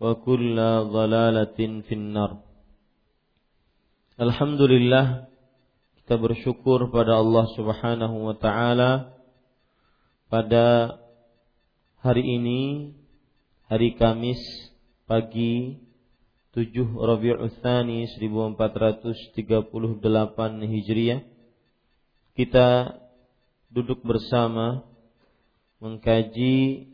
وكل ضلالة في النار Alhamdulillah kita bersyukur pada Allah Subhanahu wa taala pada hari ini hari Kamis pagi 7 Rabiul Tsani 1438 Hijriah kita duduk bersama mengkaji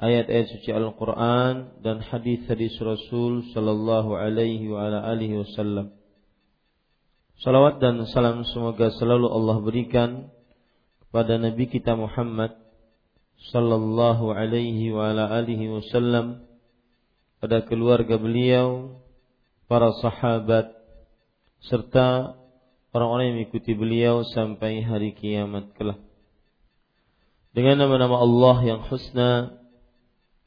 ayat-ayat suci Al-Quran dan hadis-hadis Rasul Sallallahu Alaihi wa ala alihi Wasallam. Salawat dan salam semoga selalu Allah berikan kepada Nabi kita Muhammad Sallallahu Alaihi wa ala alihi Wasallam pada keluarga beliau, para sahabat, serta orang-orang yang mengikuti beliau sampai hari kiamat kelak. Dengan nama-nama Allah yang husna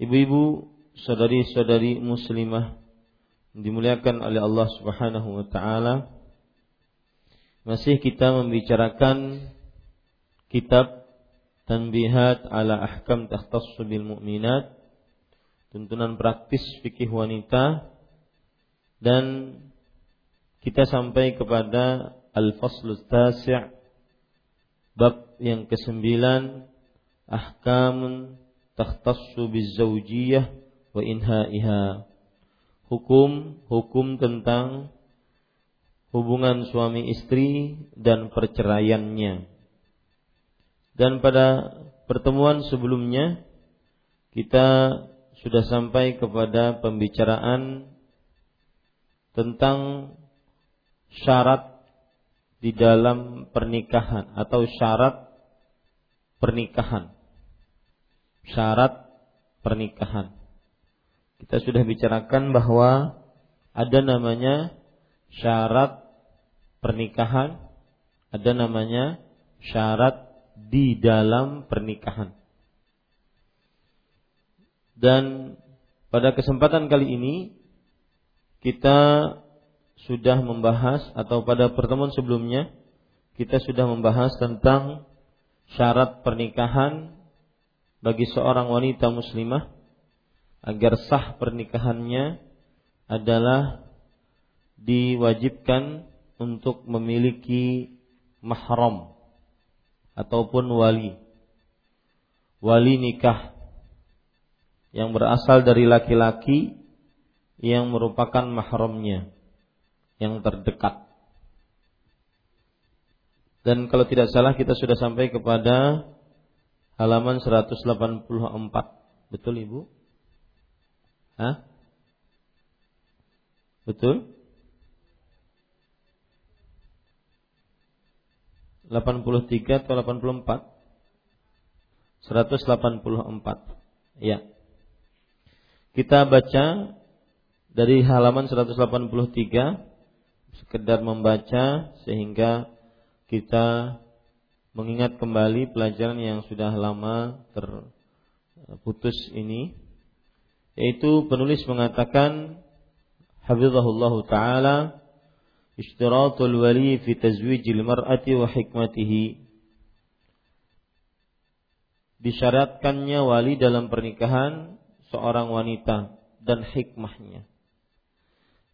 Ibu-ibu, saudari-saudari muslimah dimuliakan oleh Allah Subhanahu wa taala. Masih kita membicarakan kitab Tanbihat ala Ahkam Takhtassu bil Mu'minat, tuntunan praktis fikih wanita dan kita sampai kepada Al-Faslu Tasi' bab yang kesembilan Ahkamun takhtassu bizawjiyah wa inhaiha. Hukum hukum tentang hubungan suami istri dan perceraiannya. Dan pada pertemuan sebelumnya kita sudah sampai kepada pembicaraan tentang syarat di dalam pernikahan atau syarat pernikahan syarat pernikahan. Kita sudah bicarakan bahwa ada namanya syarat pernikahan, ada namanya syarat di dalam pernikahan. Dan pada kesempatan kali ini kita sudah membahas atau pada pertemuan sebelumnya kita sudah membahas tentang syarat pernikahan bagi seorang wanita muslimah agar sah pernikahannya adalah diwajibkan untuk memiliki mahram ataupun wali. Wali nikah. yang berasal dari laki-laki yang merupakan mahramnya yang terdekat. Dan kalau tidak salah kita sudah sampai kepada halaman 184. Betul Ibu? Hah? Betul? 83 atau 84? 184. Ya. Kita baca dari halaman 183 sekedar membaca sehingga kita mengingat kembali pelajaran yang sudah lama terputus ini yaitu penulis mengatakan hafizahullah taala ishtiratul wali fi tazwijil mar'ati wa hikmatihi. Disyaratkannya wali dalam pernikahan seorang wanita dan hikmahnya.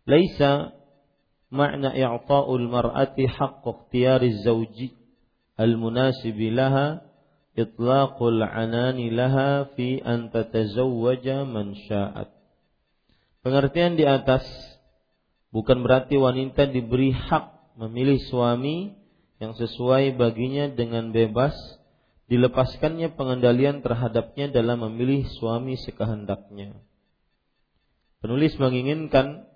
Laisa makna i'ta'ul mar'ati haqq ikhtiyari zawji المناسب لها إطلاق العنان لها في أن تتزوج من شاءت. Pengertian di atas bukan berarti wanita diberi hak memilih suami yang sesuai baginya dengan bebas dilepaskannya pengendalian terhadapnya dalam memilih suami sekehendaknya. Penulis menginginkan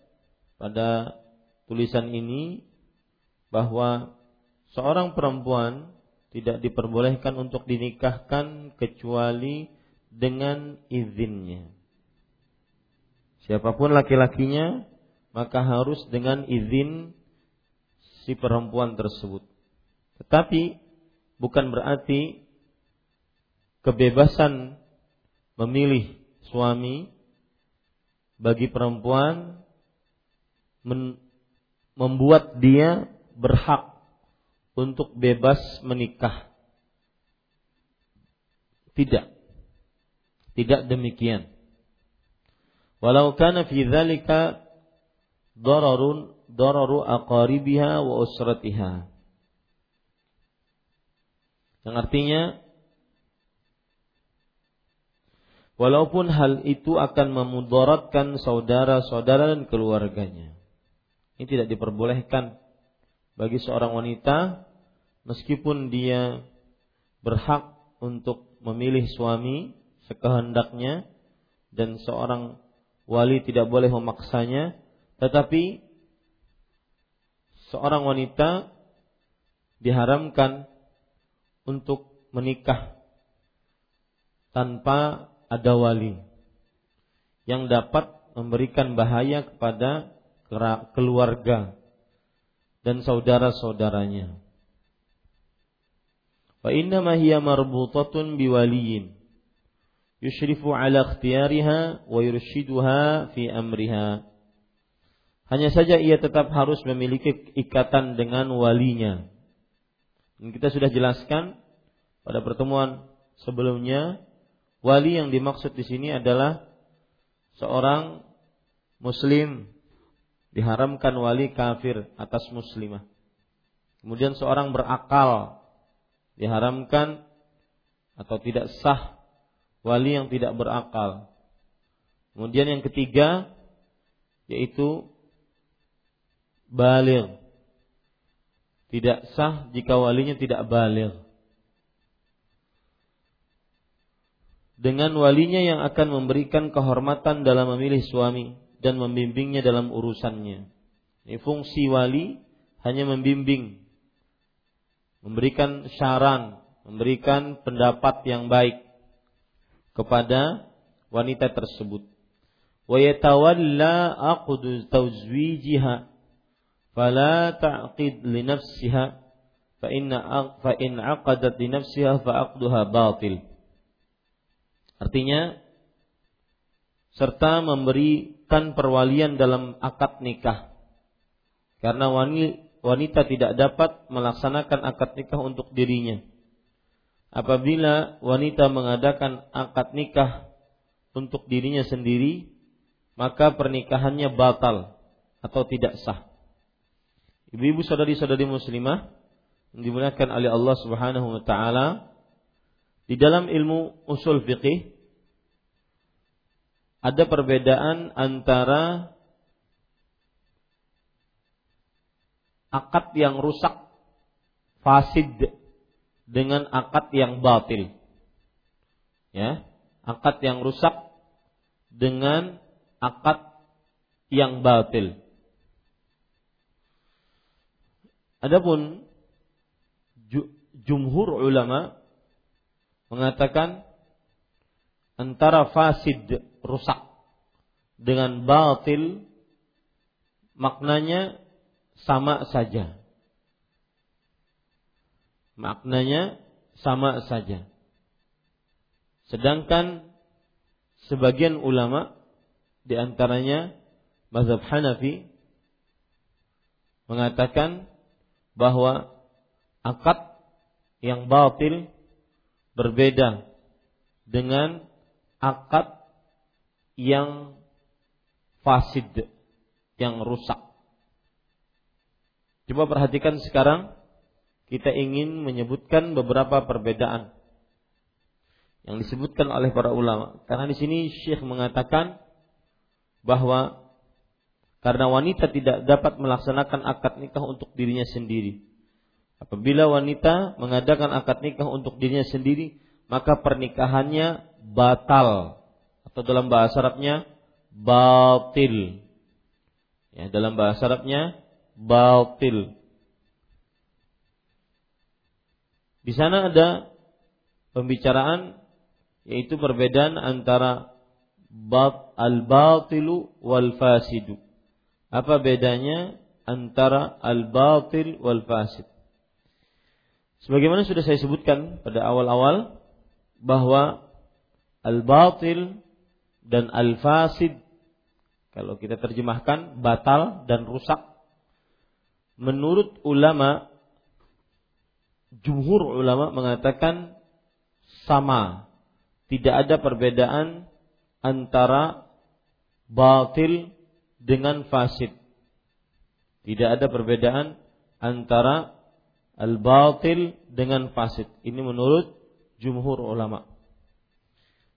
pada tulisan ini bahwa seorang perempuan tidak diperbolehkan untuk dinikahkan kecuali dengan izinnya. Siapa pun laki-lakinya, maka harus dengan izin si perempuan tersebut. Tetapi bukan berarti kebebasan memilih suami bagi perempuan membuat dia berhak untuk bebas menikah. Tidak. Tidak demikian. Walau kana fi dzalika dararun dararu aqaribiha wa usratiha. Yang artinya walaupun hal itu akan memudaratkan saudara-saudara dan keluarganya. Ini tidak diperbolehkan bagi seorang wanita meskipun dia berhak untuk memilih suami sekehendaknya dan seorang wali tidak boleh memaksanya tetapi seorang wanita diharamkan untuk menikah tanpa ada wali yang dapat memberikan bahaya kepada keluarga dan saudara-saudaranya. Wa inna ma hiya marbutatun biwaliyin yushrifu ala ikhtiyariha wa yurshiduha fi amriha. Hanya saja ia tetap harus memiliki ikatan dengan walinya. Dan kita sudah jelaskan pada pertemuan sebelumnya, wali yang dimaksud di sini adalah seorang muslim diharamkan wali kafir atas muslimah. Kemudian seorang berakal diharamkan atau tidak sah wali yang tidak berakal. Kemudian yang ketiga yaitu baligh. Tidak sah jika walinya tidak baligh. Dengan walinya yang akan memberikan kehormatan dalam memilih suami dan membimbingnya dalam urusannya. Ini fungsi wali hanya membimbing, memberikan saran, memberikan pendapat yang baik kepada wanita tersebut. Wa yatawalla aqdu tawzwijiha fala ta'qid li nafsiha fa inna fa in aqadat li nafsiha fa aqduha batil. Artinya serta memberikan perwalian dalam akad nikah. Karena wanita tidak dapat melaksanakan akad nikah untuk dirinya. Apabila wanita mengadakan akad nikah untuk dirinya sendiri, maka pernikahannya batal atau tidak sah. Ibu-ibu saudari-saudari muslimah yang dimuliakan oleh Allah Subhanahu wa taala, di dalam ilmu usul fikih ada perbedaan antara akad yang rusak fasid dengan akad yang batil. Ya, akad yang rusak dengan akad yang batil. Adapun jumhur ulama mengatakan antara fasid rusak dengan batil maknanya sama saja. Maknanya sama saja. Sedangkan sebagian ulama di antaranya mazhab Hanafi mengatakan bahwa akad yang batil berbeda dengan akad yang fasid, yang rusak. Coba perhatikan sekarang kita ingin menyebutkan beberapa perbedaan yang disebutkan oleh para ulama. Karena di sini Syekh mengatakan bahwa karena wanita tidak dapat melaksanakan akad nikah untuk dirinya sendiri. Apabila wanita mengadakan akad nikah untuk dirinya sendiri, maka pernikahannya batal atau dalam bahasa Arabnya batil. Ya, dalam bahasa Arabnya batil. Di sana ada pembicaraan yaitu perbedaan antara bab al-batilu wal fasidu. Apa bedanya antara al-batil wal fasid? Sebagaimana sudah saya sebutkan pada awal-awal bahwa al-batil dan al-fasid kalau kita terjemahkan batal dan rusak. Menurut ulama jumhur ulama mengatakan sama. Tidak ada perbedaan antara batil dengan fasid. Tidak ada perbedaan antara al-batil dengan fasid. Ini menurut jumhur ulama.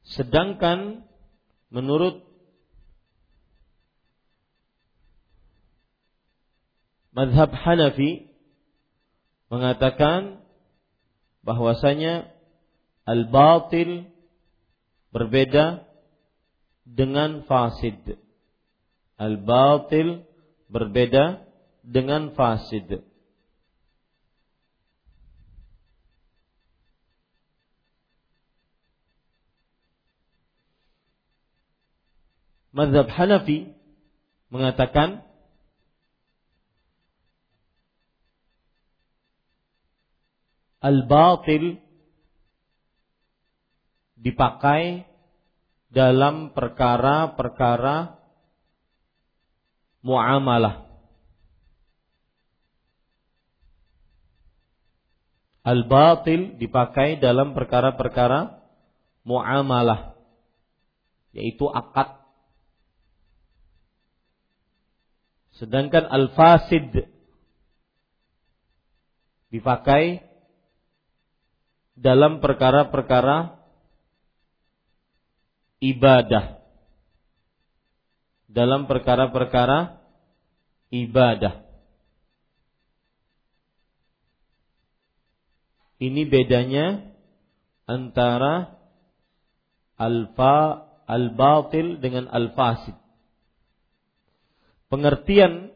Sedangkan menurut Madhab Hanafi mengatakan bahwasanya al-batil berbeda dengan fasid. Al-batil berbeda dengan fasid. Madhab Hanafi mengatakan al-batil dipakai dalam perkara-perkara muamalah. Al-batil dipakai dalam perkara-perkara muamalah yaitu akad. Sedangkan al-fasid dipakai dalam perkara-perkara ibadah. Dalam perkara-perkara ibadah. Ini bedanya antara alfa al-batil dengan al-fasid. Pengertian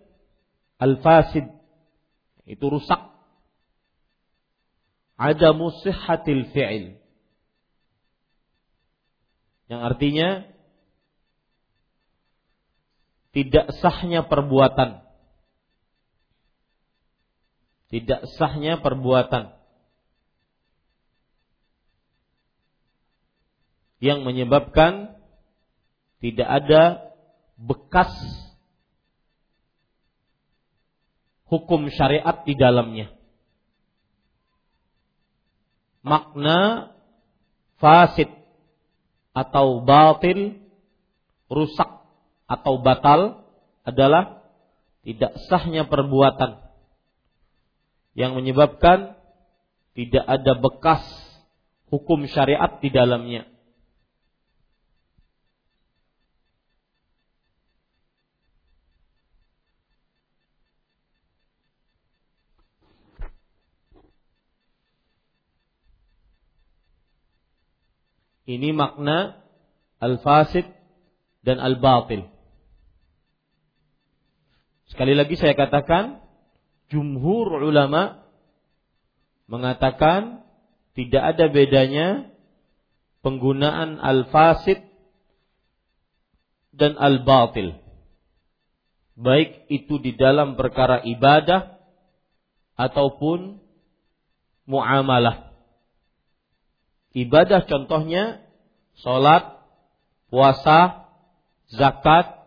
al-fasid itu rusak ada sihhatil fi'il. Yang artinya tidak sahnya perbuatan. Tidak sahnya perbuatan. Yang menyebabkan tidak ada bekas hukum syariat di dalamnya makna fasid atau batil rusak atau batal adalah tidak sahnya perbuatan yang menyebabkan tidak ada bekas hukum syariat di dalamnya. Ini makna al-fasid dan al-batil. Sekali lagi saya katakan, jumhur ulama mengatakan tidak ada bedanya penggunaan al-fasid dan al-batil. Baik itu di dalam perkara ibadah ataupun muamalah. Ibadah contohnya salat, puasa, zakat,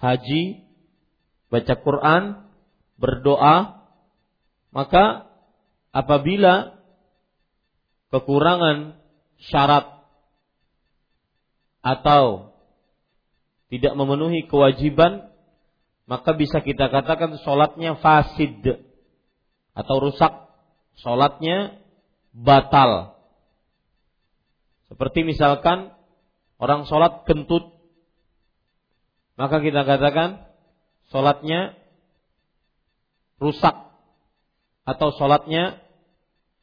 haji, baca Quran, berdoa, maka apabila kekurangan syarat atau tidak memenuhi kewajiban, maka bisa kita katakan sholatnya fasid atau rusak, sholatnya batal. Seperti misalkan orang sholat kentut, maka kita katakan sholatnya rusak atau sholatnya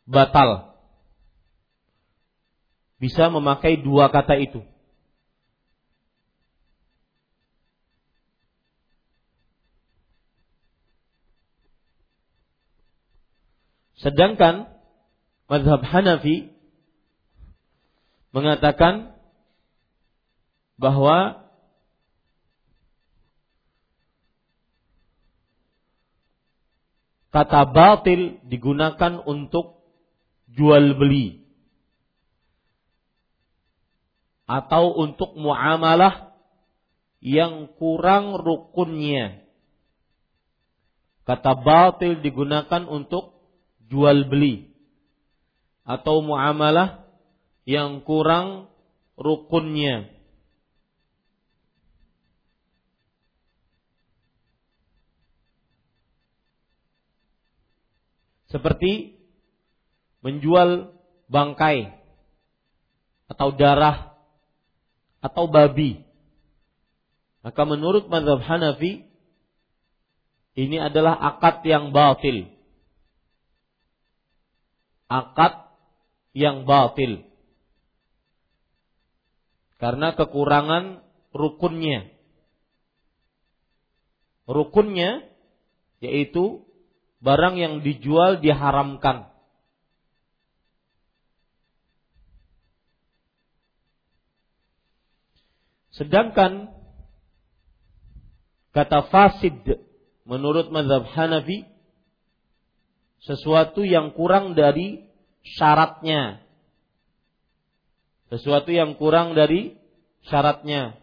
batal. Bisa memakai dua kata itu. Sedangkan mazhab Hanafi mengatakan bahwa kata batil digunakan untuk jual beli atau untuk muamalah yang kurang rukunnya. Kata batil digunakan untuk jual beli atau muamalah yang kurang rukunnya. Seperti menjual bangkai atau darah atau babi. Maka menurut mazhab Hanafi ini adalah akad yang batil akad yang batil. Karena kekurangan rukunnya. Rukunnya yaitu barang yang dijual diharamkan. Sedangkan kata fasid menurut mazhab Hanafi sesuatu yang kurang dari syaratnya. Sesuatu yang kurang dari syaratnya.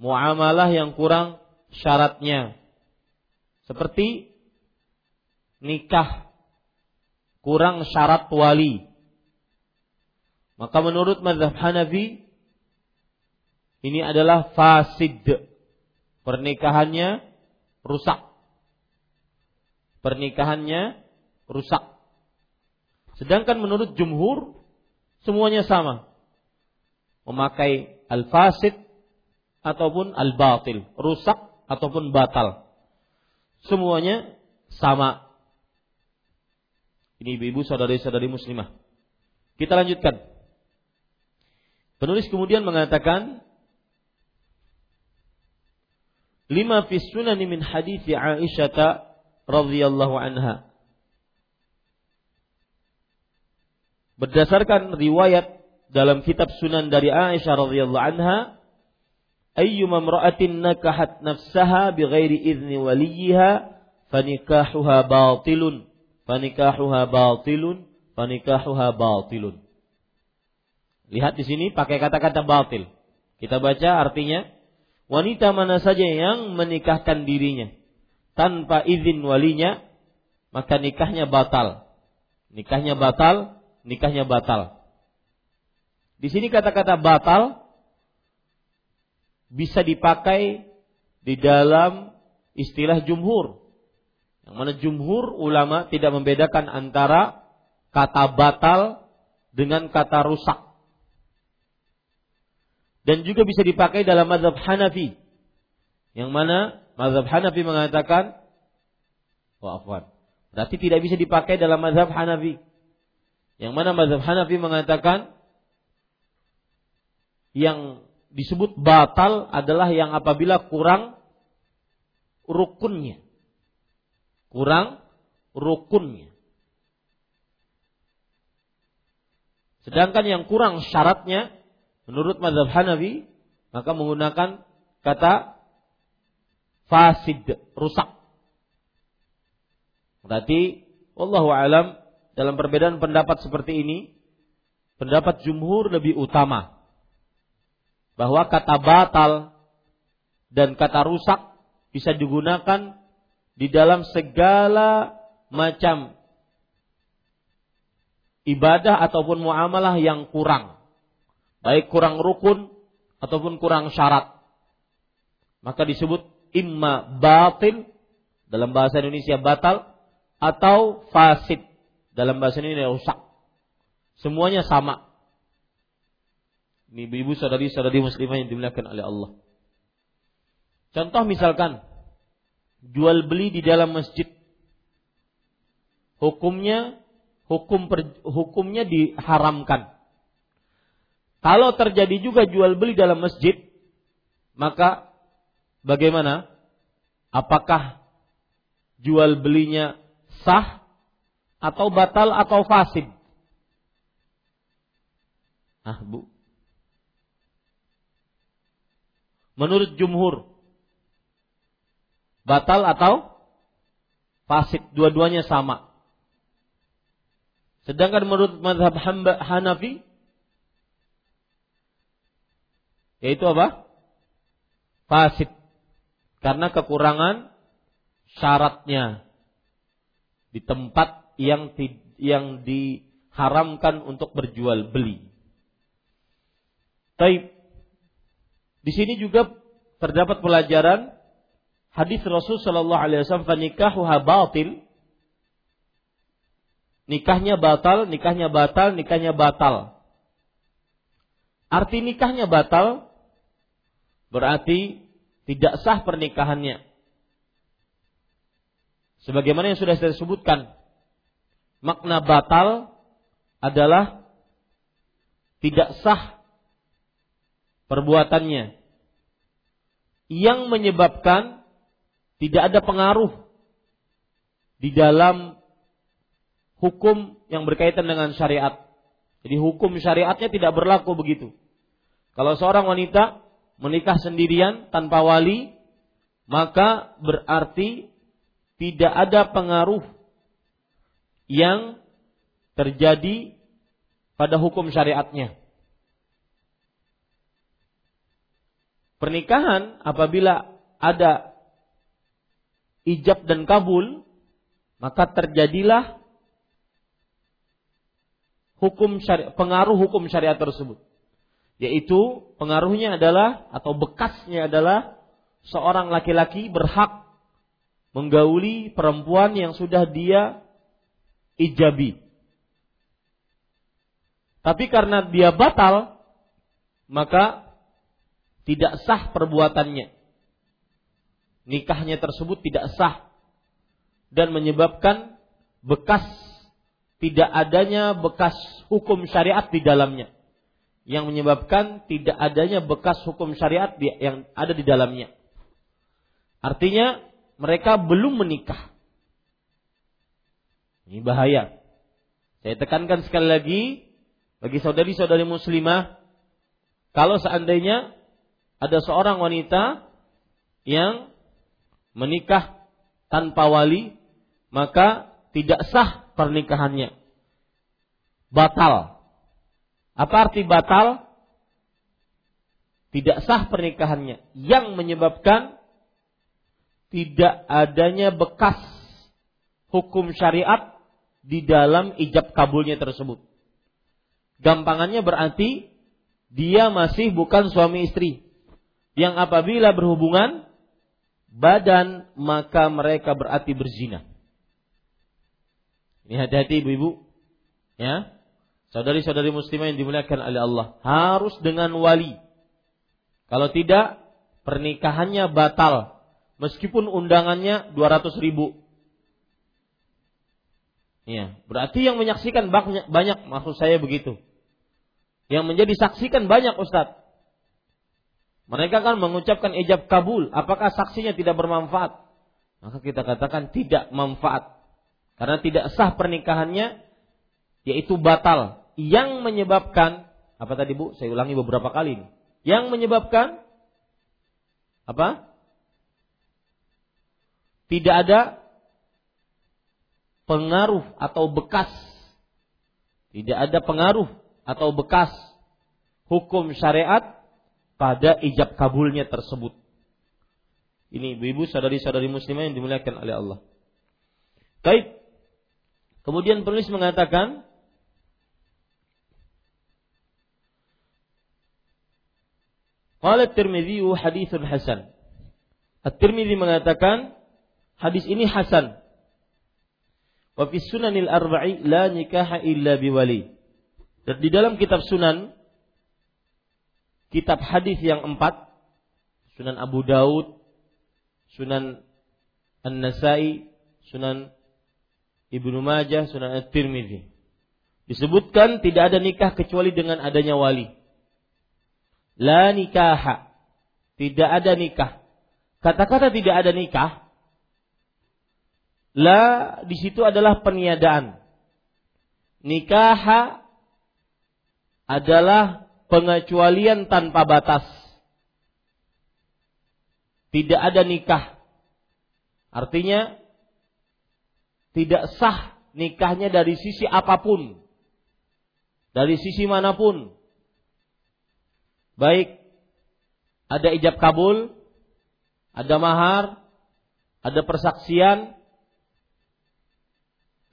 Muamalah yang kurang syaratnya. Seperti nikah kurang syarat wali. Maka menurut mazhab Hanafi ini adalah fasid. Pernikahannya rusak. Pernikahannya rusak. Sedangkan menurut jumhur semuanya sama. Memakai al-fasid ataupun al-batil, rusak ataupun batal. Semuanya sama. Ini ibu-ibu saudari-saudari muslimah. Kita lanjutkan. Penulis kemudian mengatakan lima fi sunani min hadithi Aisyah radhiyallahu anha berdasarkan riwayat dalam kitab Sunan dari Aisyah radhiyallahu anha ayyuma imra'atin nakahat nafsaha bighairi idzni waliyiha fanikahuha batilun fanikahuha batilun fanikahuha batilun Lihat di sini pakai kata-kata batil. Kita baca artinya wanita mana saja yang menikahkan dirinya tanpa izin walinya maka nikahnya batal. Nikahnya batal nikahnya batal. Di sini kata-kata batal bisa dipakai di dalam istilah jumhur. Yang mana jumhur ulama tidak membedakan antara kata batal dengan kata rusak. Dan juga bisa dipakai dalam mazhab Hanafi. Yang mana mazhab Hanafi mengatakan, oh, Berarti tidak bisa dipakai dalam mazhab Hanafi. Yang mana mazhab Hanafi mengatakan yang disebut batal adalah yang apabila kurang rukunnya. Kurang rukunnya. Sedangkan yang kurang syaratnya menurut mazhab Hanafi maka menggunakan kata fasid, rusak. Berarti wallahu alam dalam perbedaan pendapat seperti ini pendapat jumhur lebih utama bahwa kata batal dan kata rusak bisa digunakan di dalam segala macam ibadah ataupun muamalah yang kurang. Baik kurang rukun ataupun kurang syarat. Maka disebut imma batil dalam bahasa Indonesia batal atau fasid dalam bahasa Indonesia rusak. Semuanya sama. Ini ibu-ibu saudari-saudari muslimah yang dimuliakan oleh Allah. Contoh misalkan jual beli di dalam masjid. Hukumnya hukum per, hukumnya diharamkan. Kalau terjadi juga jual beli dalam masjid, maka bagaimana? Apakah jual belinya sah atau batal atau fasid? Ah, Bu. Menurut jumhur batal atau fasid, dua-duanya sama. Sedangkan menurut mazhab Hanafi yaitu apa? Fasid. Karena kekurangan syaratnya di tempat yang yang diharamkan untuk berjual beli. Taib. Di sini juga terdapat pelajaran hadis Rasul Shallallahu Alaihi Wasallam nikahu batil nikahnya batal, nikahnya batal, nikahnya batal. Arti nikahnya batal berarti tidak sah pernikahannya. Sebagaimana yang sudah saya sebutkan, makna batal adalah tidak sah perbuatannya yang menyebabkan tidak ada pengaruh di dalam hukum yang berkaitan dengan syariat. Jadi hukum syariatnya tidak berlaku begitu. Kalau seorang wanita menikah sendirian tanpa wali, maka berarti tidak ada pengaruh yang terjadi pada hukum syariatnya. Pernikahan apabila ada ijab dan kabul, maka terjadilah hukum syari, pengaruh hukum syariat tersebut. Yaitu pengaruhnya adalah atau bekasnya adalah seorang laki-laki berhak menggauli perempuan yang sudah dia ijabi. Tapi karena dia batal, maka tidak sah perbuatannya. Nikahnya tersebut tidak sah dan menyebabkan bekas tidak adanya bekas hukum syariat di dalamnya yang menyebabkan tidak adanya bekas hukum syariat yang ada di dalamnya. Artinya mereka belum menikah. Ini bahaya. Saya tekankan sekali lagi bagi saudari-saudari muslimah kalau seandainya ada seorang wanita yang menikah tanpa wali maka tidak sah pernikahannya. Batal. Apa arti batal? Tidak sah pernikahannya. Yang menyebabkan tidak adanya bekas hukum syariat di dalam ijab kabulnya tersebut. Gampangannya berarti dia masih bukan suami istri. Yang apabila berhubungan badan maka mereka berarti berzina. Ini hati-hati ibu-ibu. Ya. Saudari-saudari muslimah yang dimuliakan oleh Allah. Harus dengan wali. Kalau tidak, pernikahannya batal. Meskipun undangannya 200 ribu. Ya, berarti yang menyaksikan banyak, banyak maksud saya begitu. Yang menjadi saksikan banyak Ustadz. Mereka kan mengucapkan ijab kabul. Apakah saksinya tidak bermanfaat? Maka kita katakan tidak manfaat. Karena tidak sah pernikahannya, yaitu batal. Yang menyebabkan, apa tadi bu? Saya ulangi beberapa kali. Yang menyebabkan, apa? Tidak ada pengaruh atau bekas. Tidak ada pengaruh atau bekas hukum syariat pada ijab kabulnya tersebut. Ini ibu-ibu saudari-saudari muslimah yang dimuliakan oleh Allah. Baik. Kemudian penulis mengatakan Qala Tirmidzi haditsun hasan. At-Tirmidzi mengatakan hadis ini hasan. Wa fi sunanil arba'i la nikaha illa biwali. Dan di dalam kitab sunan kitab hadis yang empat, Sunan Abu Daud, Sunan An-Nasai, Sunan Ibnu Majah, Sunan At-Tirmidzi. Disebutkan tidak ada nikah kecuali dengan adanya wali. La nikaha. Tidak ada nikah. Kata-kata tidak ada nikah. La di situ adalah peniadaan. Nikaha adalah pengecualian tanpa batas. Tidak ada nikah. Artinya tidak sah nikahnya dari sisi apa pun. Dari sisi mana pun. Baik ada ijab kabul, ada mahar, ada persaksian,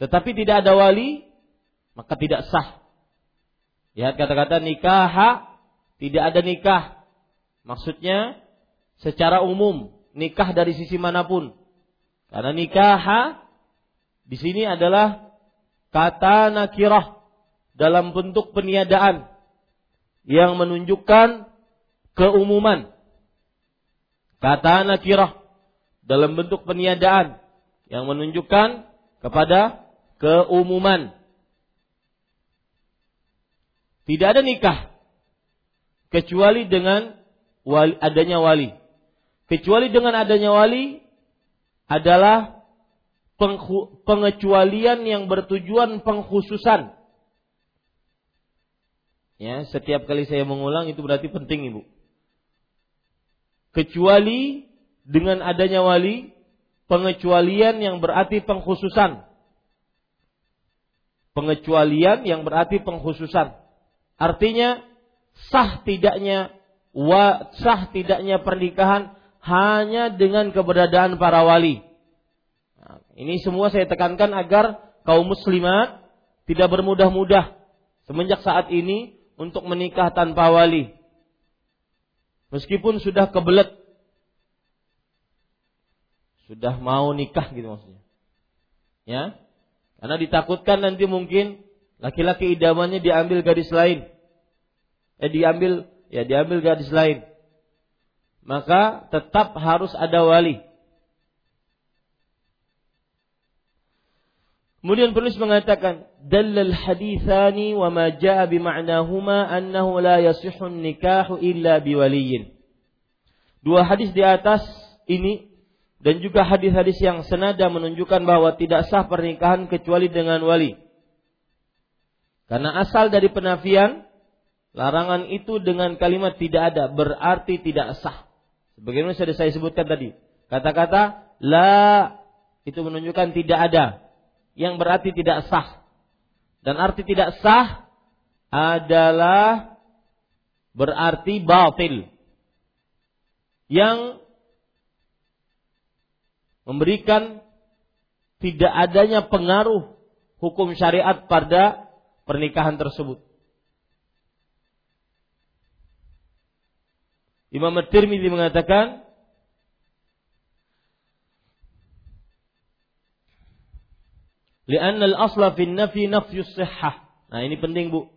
tetapi tidak ada wali, maka tidak sah. Lihat kata-kata nikah, tidak ada nikah. Maksudnya secara umum, nikah dari sisi mana pun. Karena nikah di sini adalah kata nakirah dalam bentuk peniadaan yang menunjukkan keumuman. Kata nakirah dalam bentuk peniadaan yang menunjukkan kepada keumuman. Tidak ada nikah kecuali dengan wali, adanya wali. Kecuali dengan adanya wali adalah pengecualian yang bertujuan pengkhususan. Ya, setiap kali saya mengulang itu berarti penting Ibu. Kecuali dengan adanya wali, pengecualian yang berarti pengkhususan. Pengecualian yang berarti pengkhususan. Artinya sah tidaknya wa, sah tidaknya pernikahan hanya dengan keberadaan para wali. Nah, ini semua saya tekankan agar kaum muslimat tidak bermudah-mudah semenjak saat ini untuk menikah tanpa wali. Meskipun sudah kebelet sudah mau nikah gitu maksudnya. Ya. Karena ditakutkan nanti mungkin laki-laki idamannya diambil gadis lain eh, diambil ya diambil gadis lain maka tetap harus ada wali Kemudian penulis mengatakan dalal hadithani wa ma jaa bi ma'nahuma annahu la yasihhu nikahu illa biwaliyin. Dua hadis di atas ini dan juga hadis-hadis yang senada menunjukkan bahwa tidak sah pernikahan kecuali dengan wali. Karena asal dari penafian Larangan itu dengan kalimat tidak ada berarti tidak sah. Sebagaimana sudah saya sebutkan tadi. Kata-kata la itu menunjukkan tidak ada yang berarti tidak sah. Dan arti tidak sah adalah berarti batil. Yang memberikan tidak adanya pengaruh hukum syariat pada pernikahan tersebut. Imam At-Tirmidzi mengatakan Lianna al-asla fi nafi nafyus sihhah. Nah, ini penting, Bu.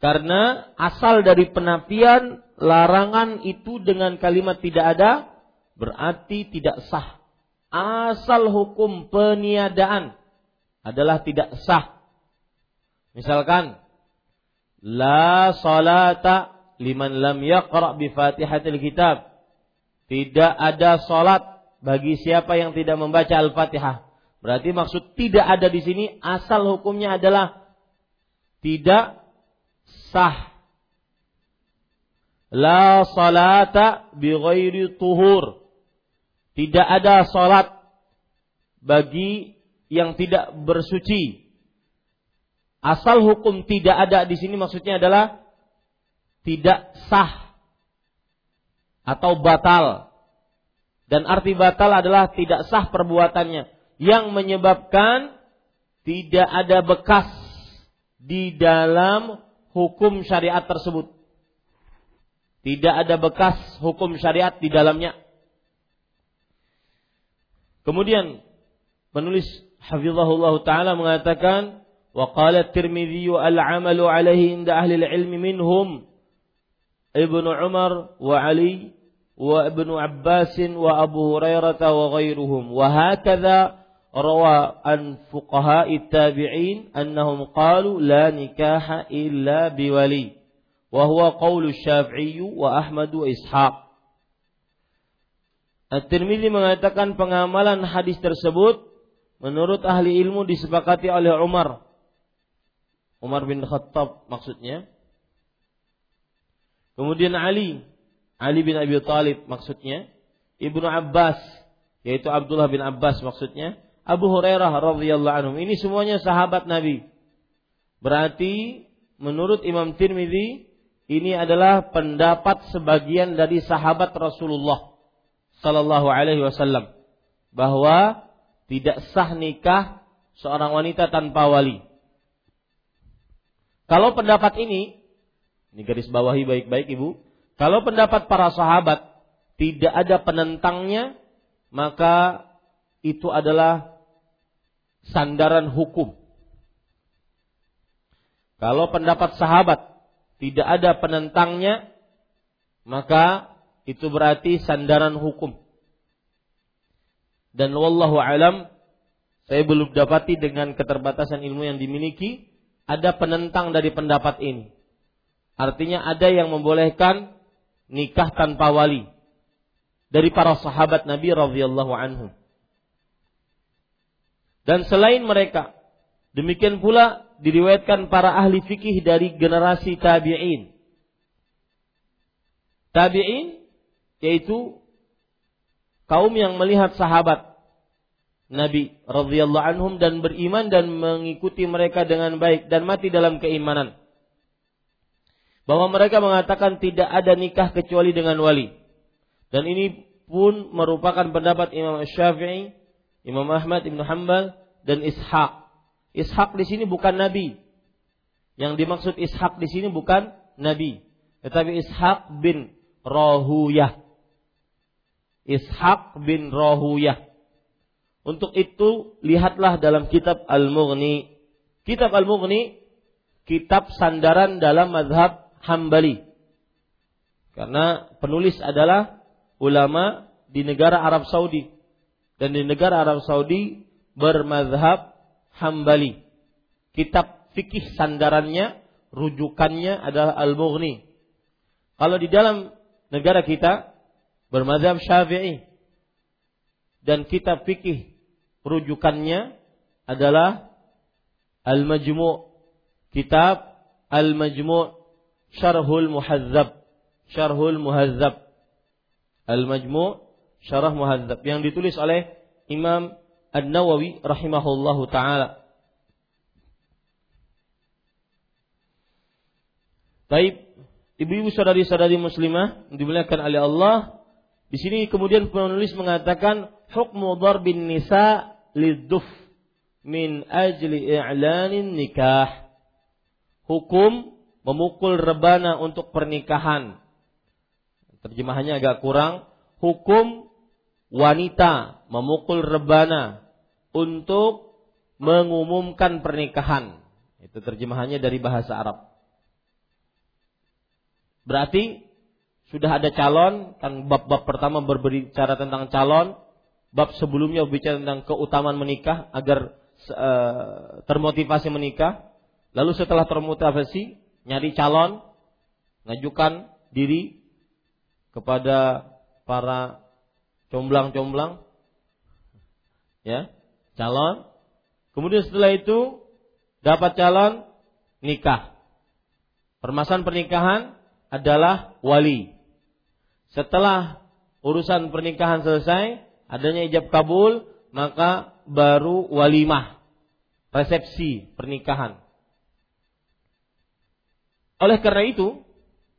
Karena asal dari penafian larangan itu dengan kalimat tidak ada berarti tidak sah. Asal hukum peniadaan adalah tidak sah. Misalkan la salata liman lam yaqra bi Fatihatil Kitab. Tidak ada salat bagi siapa yang tidak membaca Al-Fatihah. Berarti maksud tidak ada di sini asal hukumnya adalah tidak sah. La salata bi ghairi tuhur. Tidak ada salat bagi yang tidak bersuci. Asal hukum tidak ada di sini maksudnya adalah tidak sah atau batal. Dan arti batal adalah tidak sah perbuatannya yang menyebabkan tidak ada bekas di dalam hukum syariat tersebut. Tidak ada bekas hukum syariat di dalamnya. Kemudian penulis Hafizahullah Ta'ala mengatakan وقال الترمذي العمل عليه عند أهل العلم منهم ابن عمر وعلي وابن عباس وأبو هريرة وغيرهم وهكذا روى عن فقهاء التابعين أنهم قالوا لا نكاح إلا بولي وهو قول الشافعي وأحمد وإسحاق At-Tirmidzi mengatakan pengamalan hadis tersebut menurut ahli ilmu disepakati oleh Umar. Umar bin Khattab maksudnya. Kemudian Ali, Ali bin Abi Thalib maksudnya. Ibnu Abbas, yaitu Abdullah bin Abbas maksudnya. Abu Hurairah radhiyallahu anhu. Ini semuanya sahabat Nabi. Berarti menurut Imam Tirmidzi ini adalah pendapat sebagian dari sahabat Rasulullah sallallahu alaihi wasallam bahwa tidak sah nikah seorang wanita tanpa wali. Kalau pendapat ini ini garis bawahi baik-baik Ibu, kalau pendapat para sahabat tidak ada penentangnya, maka itu adalah sandaran hukum. Kalau pendapat sahabat tidak ada penentangnya, maka itu berarti sandaran hukum. Dan wallahu alam, saya belum dapati dengan keterbatasan ilmu yang dimiliki, ada penentang dari pendapat ini. Artinya ada yang membolehkan nikah tanpa wali dari para sahabat Nabi radhiyallahu. Dan selain mereka, demikian pula diriwayatkan para ahli fikih dari generasi tabi'in. Tabi'in yaitu kaum yang melihat sahabat Nabi radhiyallahu anhum dan beriman dan mengikuti mereka dengan baik dan mati dalam keimanan. Bahwa mereka mengatakan tidak ada nikah kecuali dengan wali. Dan ini pun merupakan pendapat Imam Syafi'i Imam Ahmad Ibn Hanbal dan Ishaq. Ishaq di sini bukan nabi. Yang dimaksud Ishaq di sini bukan nabi, tetapi Ishaq bin Rohuyah. Ishaq bin Rohuyah. Untuk itu lihatlah dalam kitab Al-Mughni. Kitab Al-Mughni kitab sandaran dalam mazhab Hambali. Karena penulis adalah ulama di negara Arab Saudi dan di negara Arab Saudi bermazhab Hambali. Kitab fikih sandarannya, rujukannya adalah Al-Mughni. Kalau di dalam negara kita bermazhab Syafi'i dan kitab fikih rujukannya adalah Al-Majmu' kitab Al-Majmu' Syarhul Muhazzab Syarhul Muhazzab Al-Majmu' Syarah Muhazzab yang ditulis oleh Imam An-Nawawi rahimahullahu taala. Baik, ibu-ibu saudari-saudari muslimah dimuliakan oleh Allah, di sini kemudian penulis mengatakan hukmu darbin nisa liduf min ajli i'lanin nikah. Hukum memukul rebana untuk pernikahan. Terjemahannya agak kurang. Hukum wanita memukul rebana untuk mengumumkan pernikahan. Itu terjemahannya dari bahasa Arab. Berarti sudah ada calon, kan bab-bab pertama berbicara tentang calon, bab sebelumnya berbicara tentang keutamaan menikah agar uh, termotivasi menikah. Lalu setelah termotivasi, nyari calon, ngajukan diri kepada para comblang-comblang ya, calon. Kemudian setelah itu dapat calon nikah. Permasalahan pernikahan adalah wali. Setelah urusan pernikahan selesai, adanya ijab kabul, maka baru walimah, resepsi pernikahan. Oleh karena itu,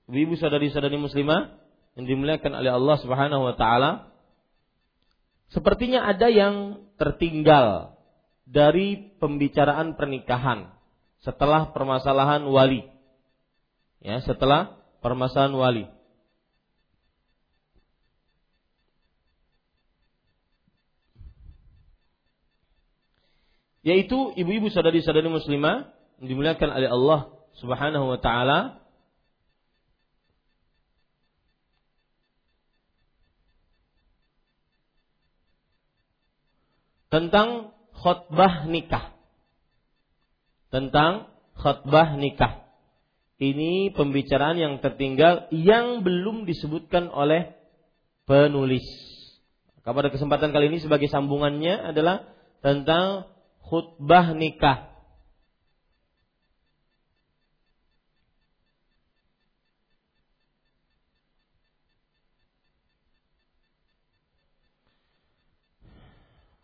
ibu saudari-saudari muslimah yang dimuliakan oleh Allah Subhanahu wa taala, sepertinya ada yang tertinggal dari pembicaraan pernikahan setelah permasalahan wali. Ya, setelah permasalahan wali. Yaitu ibu-ibu saudari-saudari muslimah dimuliakan oleh Allah Subhanahu wa taala tentang khutbah nikah. Tentang khutbah nikah. Ini pembicaraan yang tertinggal yang belum disebutkan oleh penulis. Pada kesempatan kali ini sebagai sambungannya adalah tentang khutbah nikah.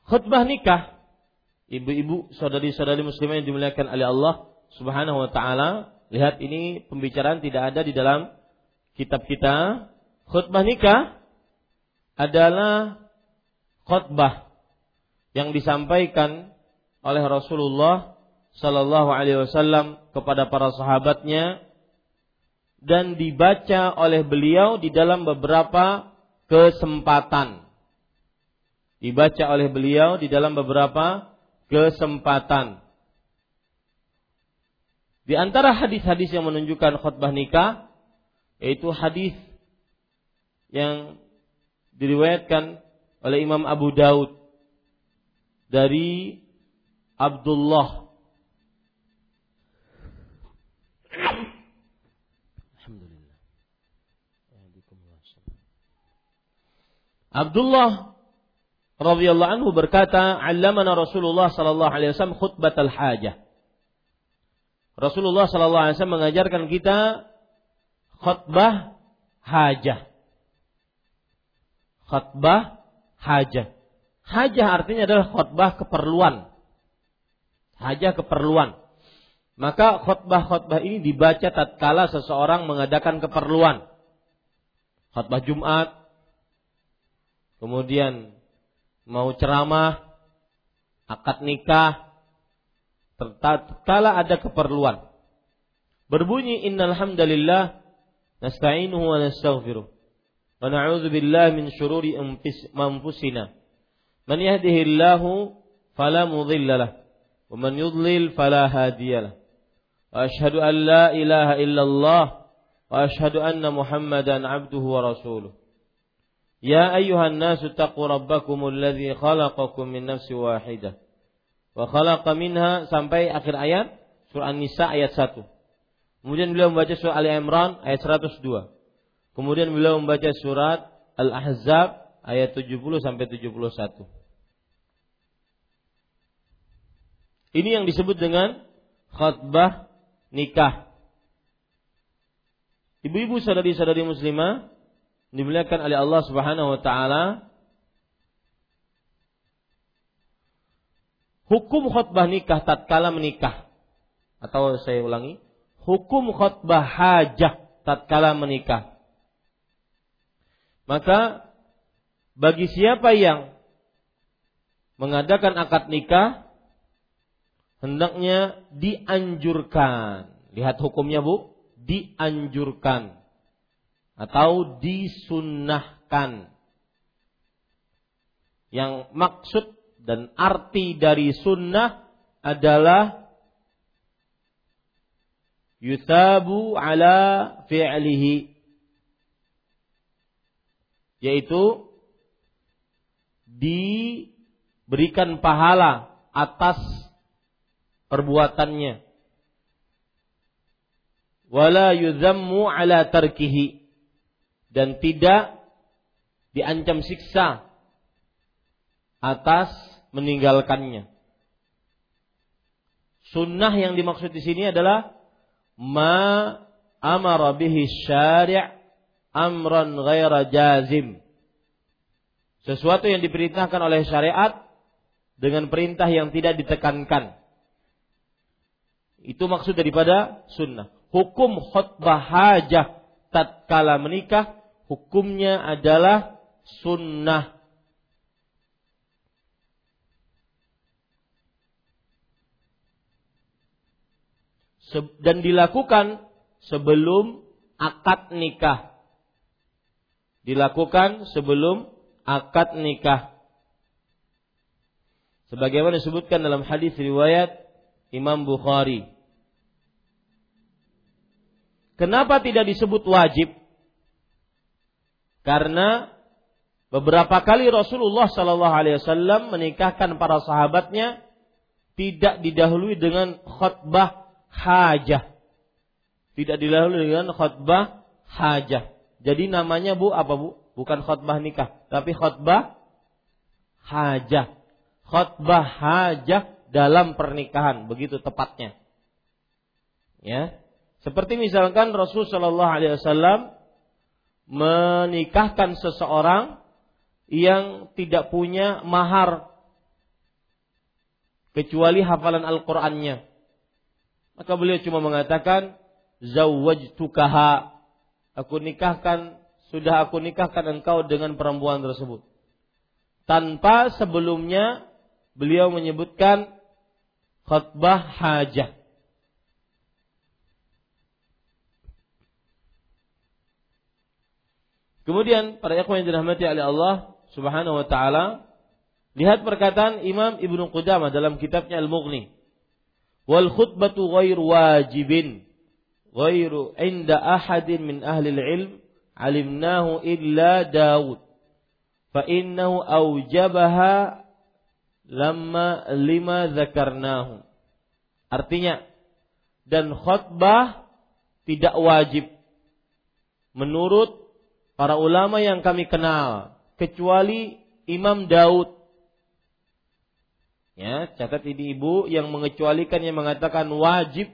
Khutbah nikah, ibu-ibu, saudari-saudari muslimah yang dimuliakan oleh Allah Subhanahu wa taala, lihat ini pembicaraan tidak ada di dalam kitab kita. Khutbah nikah adalah khutbah yang disampaikan oleh Rasulullah Sallallahu Alaihi Wasallam kepada para sahabatnya dan dibaca oleh beliau di dalam beberapa kesempatan dibaca oleh beliau di dalam beberapa kesempatan. Di antara hadis-hadis yang menunjukkan khutbah nikah yaitu hadis yang diriwayatkan oleh Imam Abu Daud dari Abdullah Abdullah radhiyallahu anhu berkata, "Allamana Rasulullah sallallahu alaihi wasallam khutbatal hajah." Rasulullah sallallahu alaihi wasallam mengajarkan kita khutbah hajah. Khutbah hajah. Hajah artinya adalah khutbah keperluan. Hajah keperluan. Maka khutbah-khutbah ini dibaca tatkala seseorang mengadakan keperluan. Khutbah Jumat, kemudian mau ceramah, akad nikah, tatkala ada keperluan. Berbunyi innal hamdalillah nasta'inuhu wa nastaghfiruh wa na'udzu billahi min syururi anfusina. Man yahdihillahu fala mudilla hadiya lahu. Wa ashhadu an la ilaha illallah wa ashhadu anna Muhammadan abduhu wa rasuluh. Ya ayuhan nasu taqu rabbakumul ladzi khalaqakum min nafsin wahidah wa khalaqa minha sampai akhir ayat surah An-Nisa ayat 1. Kemudian beliau membaca surah Ali Imran ayat 102. Kemudian beliau membaca surat Al-Ahzab ayat 70 sampai 71. Ini yang disebut dengan khutbah nikah. Ibu-ibu saudari-saudari muslimah dimuliakan oleh Allah Subhanahu wa taala. Hukum khutbah nikah tatkala menikah. Atau saya ulangi hukum khutbah hajah tatkala menikah. Maka bagi siapa yang mengadakan akad nikah hendaknya dianjurkan. Lihat hukumnya Bu. Dianjurkan. Atau disunnahkan. Yang maksud dan arti dari sunnah adalah yuthabu ala fi'lihi. Yaitu diberikan pahala atas perbuatannya wala yuzammu ala tarkihi dan tidak diancam siksa atas meninggalkannya. Sunnah yang dimaksud di sini adalah ma amara bihi syari' amran ghaira jazim. Sesuatu yang diperintahkan oleh syariat dengan perintah yang tidak ditekankan. Itu maksud daripada sunnah. Hukum khutbah hajah tatkala menikah hukumnya adalah sunnah dan dilakukan sebelum akad nikah. Dilakukan sebelum akad nikah. Sebagaimana disebutkan dalam hadis riwayat Imam Bukhari. Kenapa tidak disebut wajib? Karena beberapa kali Rasulullah Shallallahu Alaihi Wasallam menikahkan para sahabatnya tidak didahului dengan khutbah hajah. Tidak didahului dengan khutbah hajah. Jadi namanya Bu apa Bu? Bukan khutbah nikah, tapi khutbah hajah. Khutbah hajah dalam pernikahan, begitu tepatnya. Ya. Seperti misalkan Rasul Shallallahu alaihi wasallam menikahkan seseorang yang tidak punya mahar kecuali hafalan Al-Qur'annya. Maka beliau cuma mengatakan zawwajtukaha. Aku nikahkan sudah aku nikahkan engkau dengan perempuan tersebut. Tanpa sebelumnya beliau menyebutkan khutbah hajah. Kemudian para ikhwan yang dirahmati oleh Allah Subhanahu wa taala, lihat perkataan Imam Ibnu Qudamah dalam kitabnya Al-Mughni wal khutbatu ghair wajibin ghairu inda ahadin min ahli ilm alimnahu illa Daud innahu lamma lima zakarnahu artinya dan khutbah tidak wajib menurut para ulama yang kami kenal kecuali Imam Daud Ya, catat ini ibu yang mengecualikan yang mengatakan wajib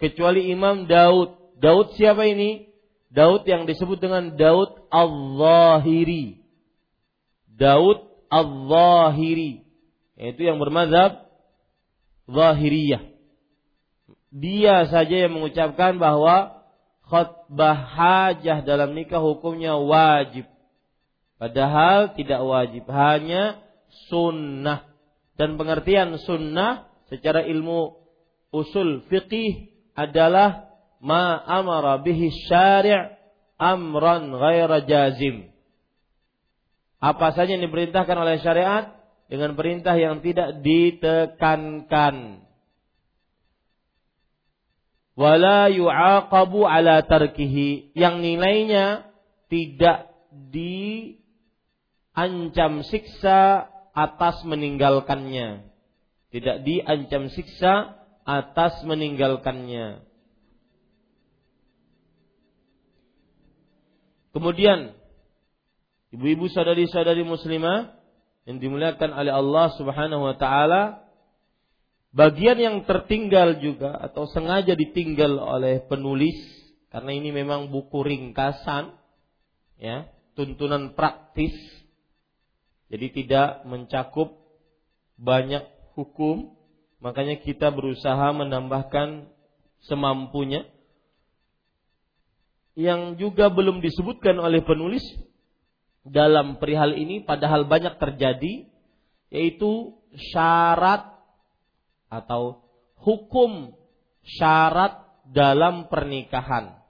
kecuali Imam Daud. Daud siapa ini? Daud yang disebut dengan Daud Al-Zahiri. Daud Al-Zahiri. Yaitu yang bermazhab Zahiriyah. Dia saja yang mengucapkan bahwa khutbah hajah dalam nikah hukumnya wajib. Padahal tidak wajib, hanya sunnah dan pengertian sunnah secara ilmu usul fiqih adalah ma amara bihi syari' amran ghaira jazim. Apa saja yang diperintahkan oleh syariat dengan perintah yang tidak ditekankan. Wala yu'aqabu ala tarkihi yang nilainya tidak diancam siksa atas meninggalkannya. Tidak diancam siksa atas meninggalkannya. Kemudian ibu-ibu sadari-sadari muslimah yang dimuliakan oleh Allah Subhanahu wa taala bagian yang tertinggal juga atau sengaja ditinggal oleh penulis karena ini memang buku ringkasan ya, tuntunan praktis jadi tidak mencakup banyak hukum, makanya kita berusaha menambahkan semampunya. Yang juga belum disebutkan oleh penulis dalam perihal ini padahal banyak terjadi yaitu syarat atau hukum syarat dalam pernikahan.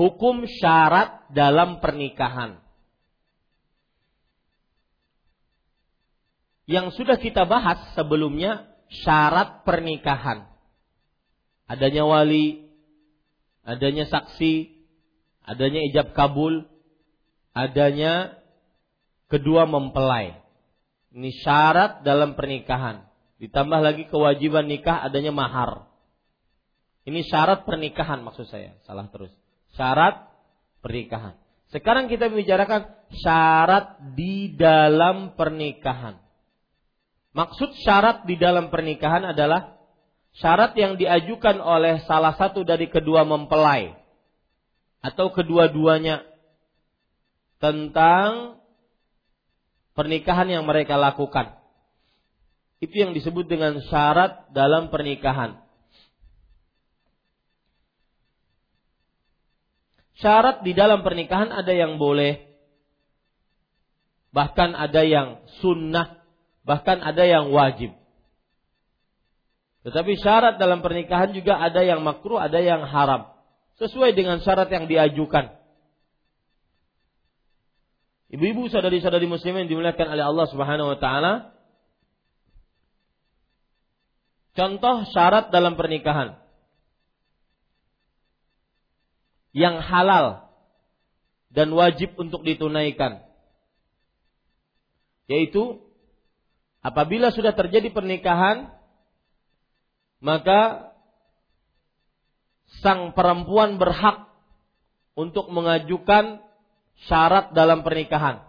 hukum syarat dalam pernikahan. Yang sudah kita bahas sebelumnya syarat pernikahan. Adanya wali, adanya saksi, adanya ijab kabul, adanya kedua mempelai. Ini syarat dalam pernikahan. Ditambah lagi kewajiban nikah adanya mahar. Ini syarat pernikahan maksud saya. Salah terus. Syarat pernikahan. Sekarang kita membicarakan syarat di dalam pernikahan. Maksud syarat di dalam pernikahan adalah syarat yang diajukan oleh salah satu dari kedua mempelai atau kedua-duanya tentang pernikahan yang mereka lakukan. Itu yang disebut dengan syarat dalam pernikahan. Syarat di dalam pernikahan ada yang boleh, bahkan ada yang sunnah, bahkan ada yang wajib. Tetapi syarat dalam pernikahan juga ada yang makruh, ada yang haram. Sesuai dengan syarat yang diajukan. Ibu-ibu saudari-saudari muslimin dimuliakan oleh Allah Subhanahu wa taala, Contoh syarat dalam pernikahan yang halal dan wajib untuk ditunaikan yaitu apabila sudah terjadi pernikahan maka sang perempuan berhak untuk mengajukan syarat dalam pernikahan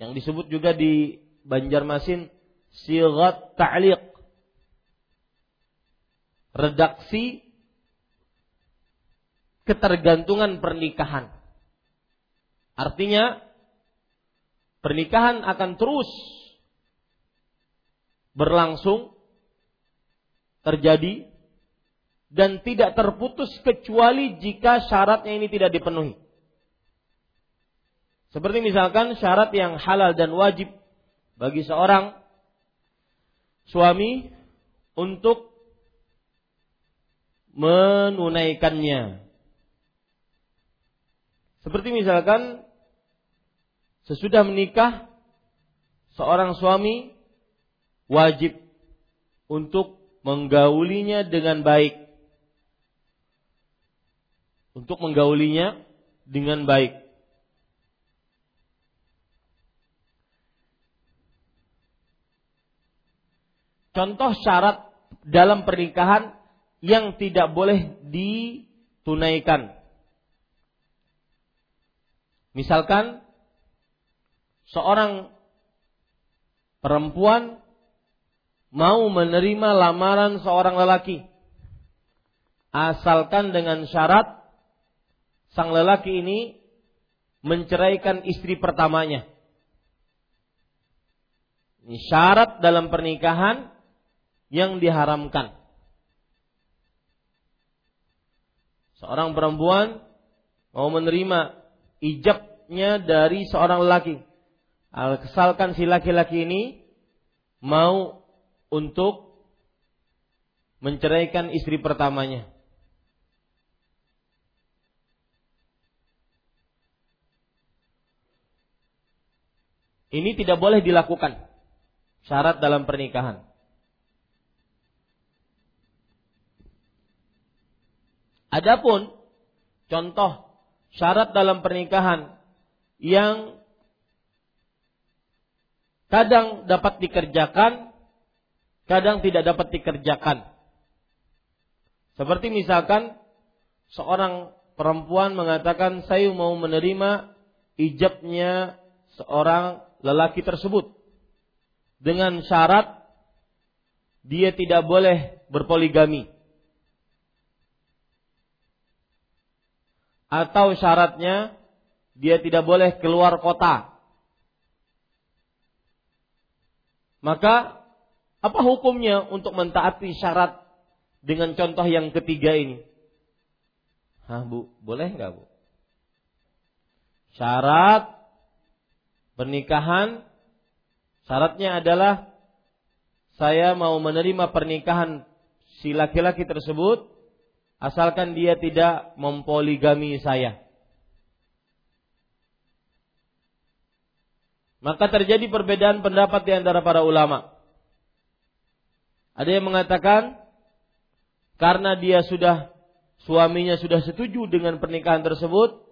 yang disebut juga di Banjarmasin sigat ta'liq redaksi ketergantungan pernikahan. Artinya pernikahan akan terus berlangsung terjadi dan tidak terputus kecuali jika syaratnya ini tidak dipenuhi. Seperti misalkan syarat yang halal dan wajib bagi seorang suami untuk menunaikannya. Seperti misalkan sesudah menikah seorang suami wajib untuk menggaulinya dengan baik. Untuk menggaulinya dengan baik. Contoh syarat dalam pernikahan yang tidak boleh ditunaikan. Misalkan seorang perempuan mau menerima lamaran seorang lelaki asalkan dengan syarat sang lelaki ini menceraikan istri pertamanya. Ini syarat dalam pernikahan yang diharamkan. seorang perempuan mau menerima ijabnya dari seorang lelaki. Kesalkan si laki-laki ini mau untuk menceraikan istri pertamanya. Ini tidak boleh dilakukan. Syarat dalam pernikahan. Adapun contoh syarat dalam pernikahan yang kadang dapat dikerjakan, kadang tidak dapat dikerjakan. Seperti misalkan seorang perempuan mengatakan saya mau menerima ijabnya seorang lelaki tersebut dengan syarat dia tidak boleh berpoligami. atau syaratnya dia tidak boleh keluar kota. Maka apa hukumnya untuk mentaati syarat dengan contoh yang ketiga ini? Hah bu, boleh nggak bu? Syarat pernikahan syaratnya adalah saya mau menerima pernikahan si laki-laki tersebut asalkan dia tidak mempoligami saya. Maka terjadi perbedaan pendapat di antara para ulama. Ada yang mengatakan karena dia sudah suaminya sudah setuju dengan pernikahan tersebut,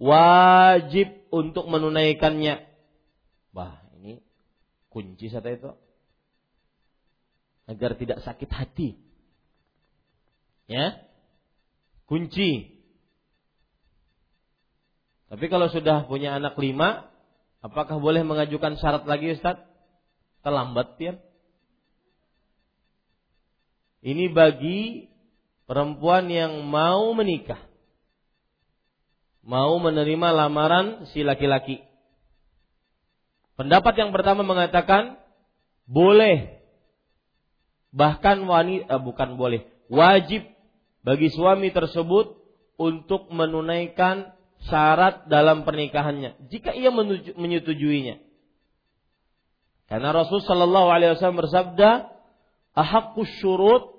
wajib untuk menunaikannya. Wah, ini kunci satu itu. agar tidak sakit hati. Ya. Kunci. Tapi kalau sudah punya anak lima, apakah boleh mengajukan syarat lagi Ustaz? Terlambat ya. Ini bagi perempuan yang mau menikah. Mau menerima lamaran si laki-laki. Pendapat yang pertama mengatakan boleh bahkan wanita eh, bukan boleh, wajib bagi suami tersebut untuk menunaikan syarat dalam pernikahannya jika ia menyetujuinya. Karena Rasul Shallallahu Alaihi Wasallam bersabda, "Ahakku syurut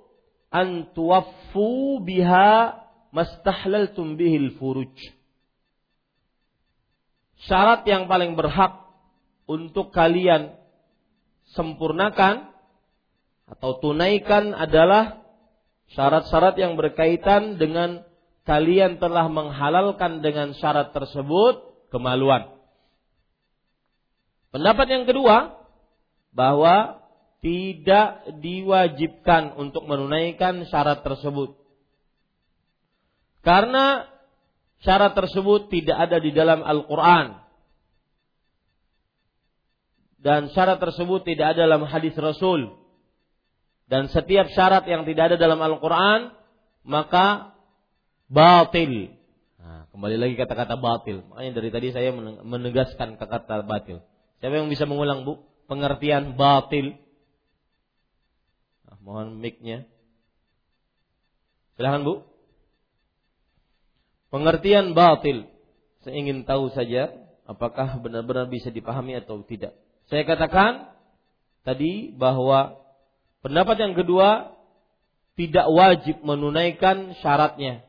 an tuwaffu biha mastahlaltum bihil furuj." Syarat yang paling berhak untuk kalian sempurnakan atau tunaikan adalah syarat-syarat yang berkaitan dengan kalian telah menghalalkan dengan syarat tersebut kemaluan. Pendapat yang kedua bahwa tidak diwajibkan untuk menunaikan syarat tersebut. Karena syarat tersebut tidak ada di dalam Al-Qur'an. Dan syarat tersebut tidak ada dalam hadis Rasul dan setiap syarat yang tidak ada dalam Al-Quran maka batil. Nah, kembali lagi kata-kata batil. Makanya dari tadi saya menegaskan kata-kata batil. Siapa yang bisa mengulang bu? Pengertian batil. Mohon mic-nya. Silahkan bu. Pengertian batil. Saya ingin tahu saja apakah benar-benar bisa dipahami atau tidak. Saya katakan tadi bahwa Pendapat yang kedua, tidak wajib menunaikan syaratnya.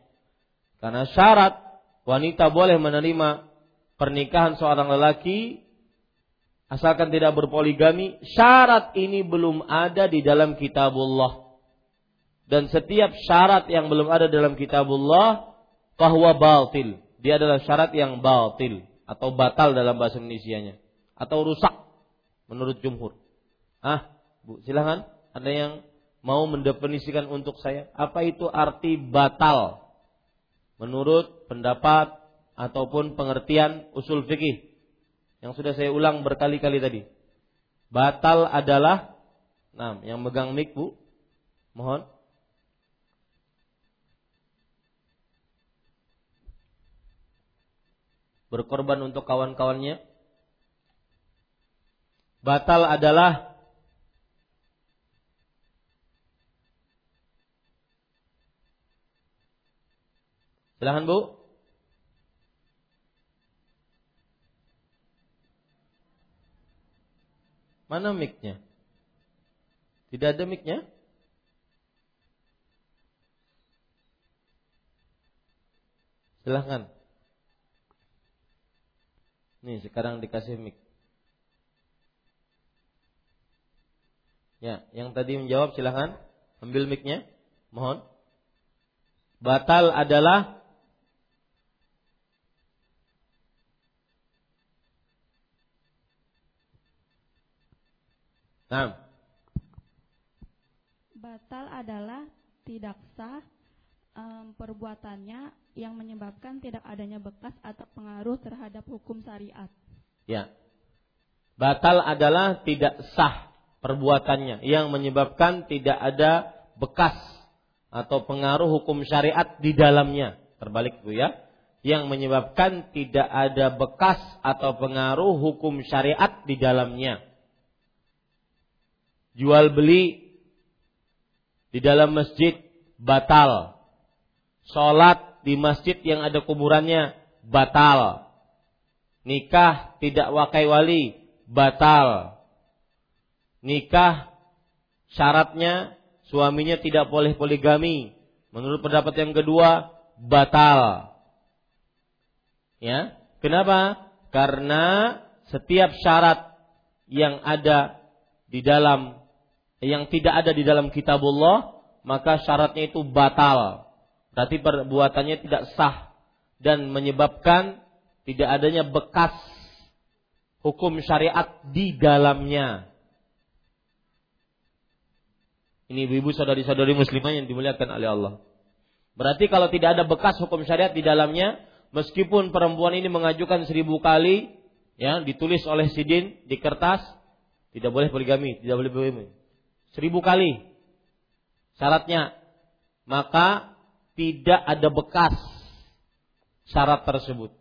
Karena syarat wanita boleh menerima pernikahan seorang lelaki asalkan tidak berpoligami, syarat ini belum ada di dalam kitabullah. Dan setiap syarat yang belum ada dalam kitabullah bahwa batil. Dia adalah syarat yang batil atau batal dalam bahasa Indonesia-nya atau rusak menurut jumhur. Ah, Bu, silahkan. Ada yang mau mendefinisikan untuk saya apa itu arti batal menurut pendapat ataupun pengertian usul fikih yang sudah saya ulang berkali-kali tadi. Batal adalah nah, yang megang mic Bu. Mohon. Berkorban untuk kawan-kawannya. Batal adalah Silahkan Bu. Mana mic-nya? Tidak ada mic-nya? Silahkan. Nih sekarang dikasih mic. Ya, yang tadi menjawab silahkan ambil mic-nya. Mohon. Batal adalah Nah. Batal adalah tidak sah um, perbuatannya yang menyebabkan tidak adanya bekas atau pengaruh terhadap hukum syariat. Ya. Batal adalah tidak sah perbuatannya yang menyebabkan tidak ada bekas atau pengaruh hukum syariat di dalamnya. Terbalik itu ya. Yang menyebabkan tidak ada bekas atau pengaruh hukum syariat di dalamnya jual beli di dalam masjid batal. Sholat di masjid yang ada kuburannya batal. Nikah tidak wakai wali batal. Nikah syaratnya suaminya tidak boleh poligami. Menurut pendapat yang kedua batal. Ya, kenapa? Karena setiap syarat yang ada di dalam yang tidak ada di dalam kitabullah, maka syaratnya itu batal. Berarti perbuatannya tidak sah dan menyebabkan tidak adanya bekas hukum syariat di dalamnya. Ini ibu-ibu saudari-saudari muslimah yang dimuliakan oleh Allah. Berarti kalau tidak ada bekas hukum syariat di dalamnya, meskipun perempuan ini mengajukan seribu kali, ya ditulis oleh sidin di kertas, tidak boleh poligami, tidak boleh poligami. Seribu kali syaratnya, maka tidak ada bekas syarat tersebut.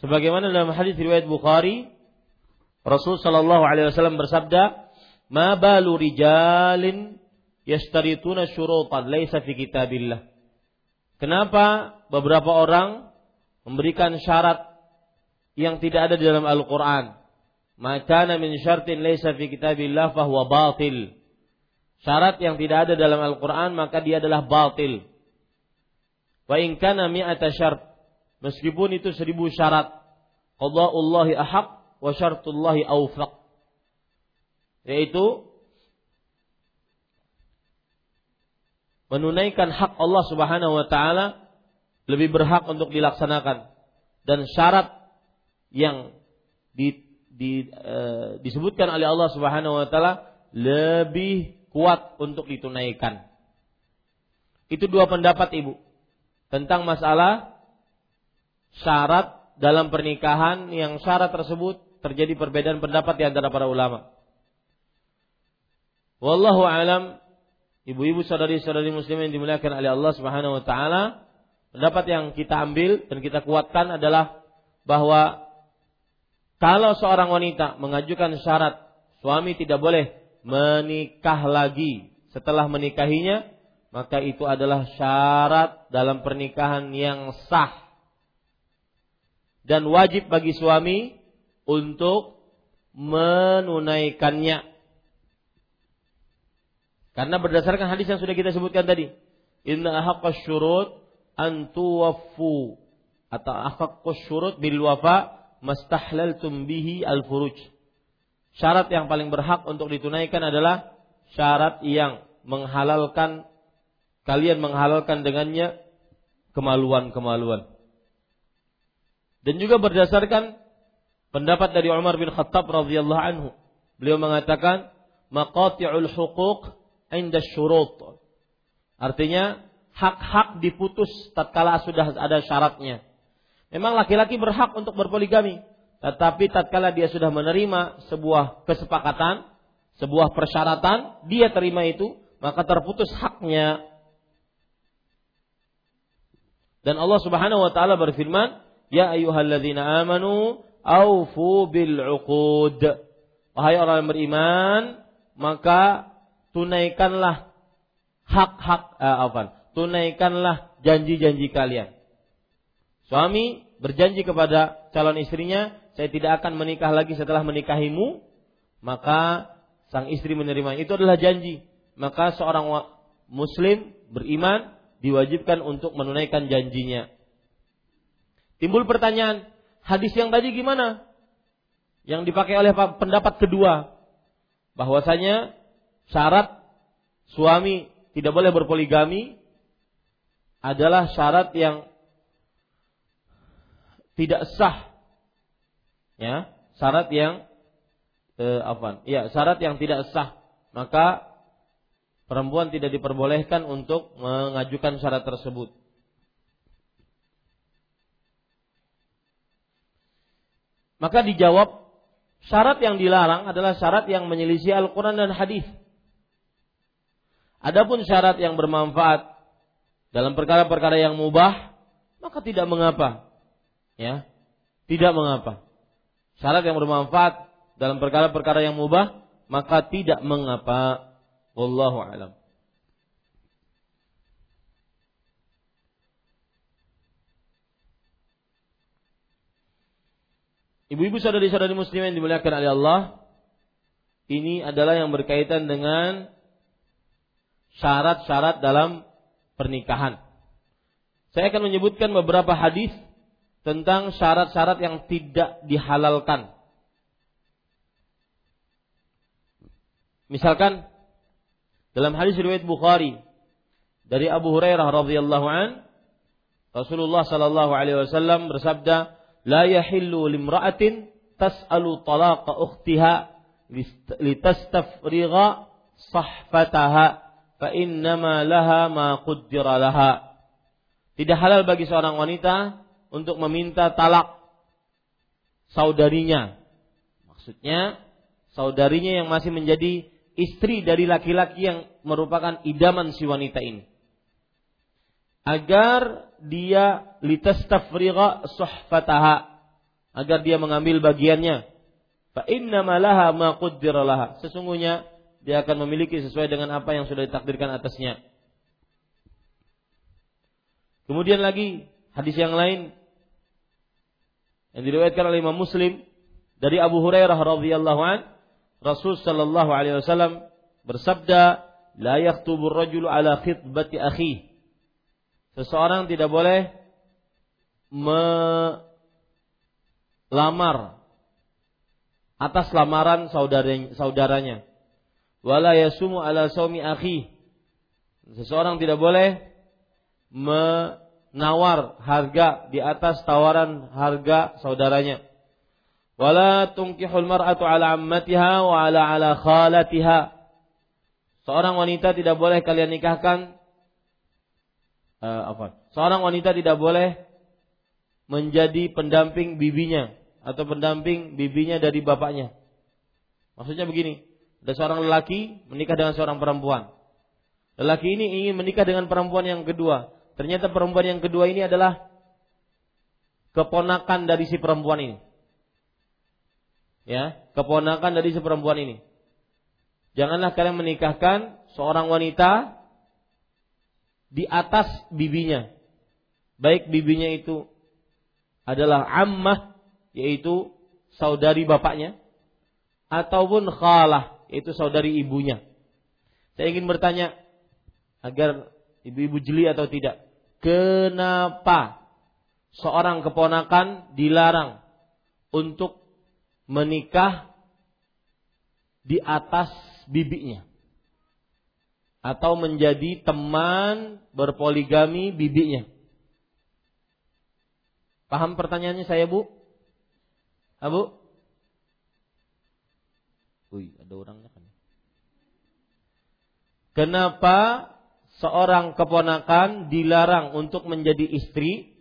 Sebagaimana dalam hadis riwayat Bukhari, Rasul Shallallahu Alaihi Wasallam bersabda, "Ma balu rijalin yashtarituna syurutan laisa fi kitabillah." Kenapa beberapa orang memberikan syarat yang tidak ada di dalam Al-Qur'an? Maka min syartin laisa fi kitabillah fahuwa batil. Syarat yang tidak ada dalam Al-Qur'an maka dia adalah batil. Wa in kana mi'ata syart Meskipun itu seribu syarat. Qada'ullahi ahaq wa syartullahi awfaq. Yaitu menunaikan hak Allah Subhanahu wa taala lebih berhak untuk dilaksanakan dan syarat yang di, di, e, disebutkan oleh Allah Subhanahu wa taala lebih kuat untuk ditunaikan. Itu dua pendapat Ibu tentang masalah syarat dalam pernikahan yang syarat tersebut terjadi perbedaan pendapat di antara para ulama. Wallahu alam, ibu-ibu saudari-saudari muslim yang dimuliakan oleh Allah Subhanahu wa taala, pendapat yang kita ambil dan kita kuatkan adalah bahwa kalau seorang wanita mengajukan syarat suami tidak boleh menikah lagi setelah menikahinya, maka itu adalah syarat dalam pernikahan yang sah dan wajib bagi suami untuk menunaikannya. Karena berdasarkan hadis yang sudah kita sebutkan tadi, inna haqqas syurut an tuwaffu atau haqqas syurut bil wafa mastahlaltum bihi al furuj. Syarat yang paling berhak untuk ditunaikan adalah syarat yang menghalalkan kalian menghalalkan dengannya kemaluan-kemaluan. Dan juga berdasarkan pendapat dari Umar bin Khattab radhiyallahu anhu. Beliau mengatakan maqati'ul huquq inda syurut. Artinya hak-hak diputus tatkala sudah ada syaratnya. Memang laki-laki berhak untuk berpoligami, tetapi tatkala dia sudah menerima sebuah kesepakatan, sebuah persyaratan, dia terima itu, maka terputus haknya. Dan Allah Subhanahu wa taala berfirman, Ya ayyuhalladzina amanu aufu bil uqud. Wahai orang yang beriman, maka tunaikanlah hak-hak eh, apa? Tunaikanlah janji-janji kalian. Suami berjanji kepada calon istrinya, saya tidak akan menikah lagi setelah menikahimu, maka sang istri menerima. Itu adalah janji. Maka seorang muslim beriman diwajibkan untuk menunaikan janjinya. Timbul pertanyaan, hadis yang tadi gimana? Yang dipakai oleh pendapat kedua, bahwasanya syarat suami tidak boleh berpoligami adalah syarat yang tidak sah. Ya, syarat yang eh, apa? Ya, syarat yang tidak sah. Maka perempuan tidak diperbolehkan untuk mengajukan syarat tersebut. Maka dijawab syarat yang dilarang adalah syarat yang menyelisih Al-Quran dan hadis. Adapun syarat yang bermanfaat dalam perkara-perkara yang mubah, maka tidak mengapa. Ya, tidak mengapa. Syarat yang bermanfaat dalam perkara-perkara yang mubah, maka tidak mengapa. Wallahu a'lam. Ibu-ibu saudari-saudari muslim yang dimuliakan oleh Allah, ini adalah yang berkaitan dengan syarat-syarat dalam pernikahan. Saya akan menyebutkan beberapa hadis tentang syarat-syarat yang tidak dihalalkan. Misalkan dalam hadis riwayat Bukhari dari Abu Hurairah radhiyallahu an Rasulullah sallallahu alaihi wasallam bersabda, la yahillu limra'atin tas'alu talaqa ukhtiha litastafrigha sahfataha fa innama laha ma qaddara. Tidak halal bagi seorang wanita untuk meminta talak saudarinya. Maksudnya saudarinya yang masih menjadi istri dari laki-laki yang merupakan idaman si wanita ini. Agar dia litastafrigha suhfataha agar dia mengambil bagiannya. Fa inna malaha ma laha. Sesungguhnya dia akan memiliki sesuai dengan apa yang sudah ditakdirkan atasnya. Kemudian lagi hadis yang lain yang diriwayatkan oleh Imam Muslim dari Abu Hurairah radhiyallahu an Rasul sallallahu alaihi wasallam bersabda la yaktubu rajulu ala khitbati akhi seseorang tidak boleh melamar atas lamaran saudaranya, saudaranya. Wala yasumu ala saumi akhi. Seseorang tidak boleh menawar harga di atas tawaran harga saudaranya. Wala tunkihul mar'atu ala ammatiha wa ala ala khalatiha. Seorang wanita tidak boleh kalian nikahkan uh, apa? Seorang wanita tidak boleh menjadi pendamping bibinya atau pendamping bibinya dari bapaknya. Maksudnya begini, ada seorang lelaki menikah dengan seorang perempuan. Lelaki ini ingin menikah dengan perempuan yang kedua. Ternyata perempuan yang kedua ini adalah keponakan dari si perempuan ini. Ya, keponakan dari si perempuan ini. Janganlah kalian menikahkan seorang wanita di atas bibinya. Baik bibinya itu adalah ammah yaitu saudari bapaknya ataupun khalah yaitu saudari ibunya. Saya ingin bertanya agar ibu-ibu jeli atau tidak. Kenapa seorang keponakan dilarang untuk menikah di atas bibinya? Atau menjadi teman berpoligami bibinya? Paham pertanyaannya saya bu? Abu? Wih, ada orangnya kan. Kenapa seorang keponakan dilarang untuk menjadi istri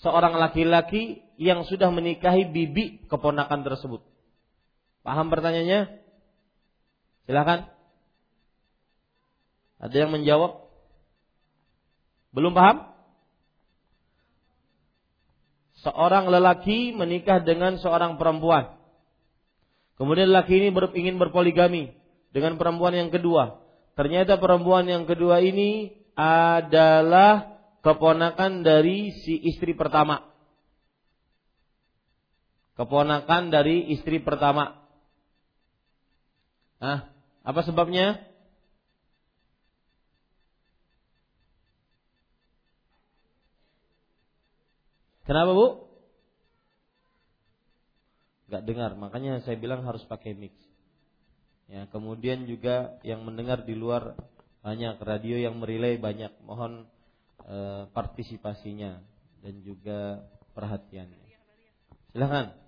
seorang laki-laki yang sudah menikahi bibi keponakan tersebut? Paham pertanyaannya? Silakan. Ada yang menjawab? Belum paham? seorang lelaki menikah dengan seorang perempuan. Kemudian lelaki ini ingin berpoligami dengan perempuan yang kedua. Ternyata perempuan yang kedua ini adalah keponakan dari si istri pertama. Keponakan dari istri pertama. Nah, apa sebabnya? Kenapa bu? Gak dengar, makanya saya bilang harus pakai mix. Ya, kemudian juga yang mendengar di luar banyak radio yang merilai banyak. Mohon e, partisipasinya dan juga perhatiannya. Silahkan.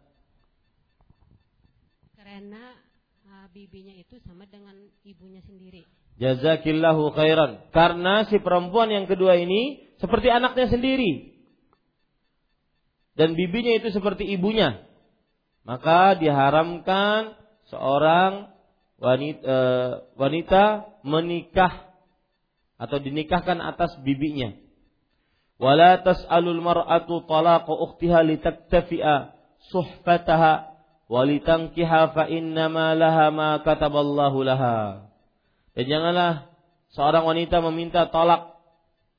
Karena uh, bibinya itu sama dengan ibunya sendiri. Jazakillahu khairan. Karena si perempuan yang kedua ini seperti anaknya sendiri dan bibinya itu seperti ibunya, maka diharamkan seorang wanita, e, wanita menikah atau dinikahkan atas bibinya. Wala tas'alul mar'atu talaqa ukhtiha litaktafi'a suhfataha walitankiha fa innama laha ma kataballahu laha. Dan janganlah seorang wanita meminta tolak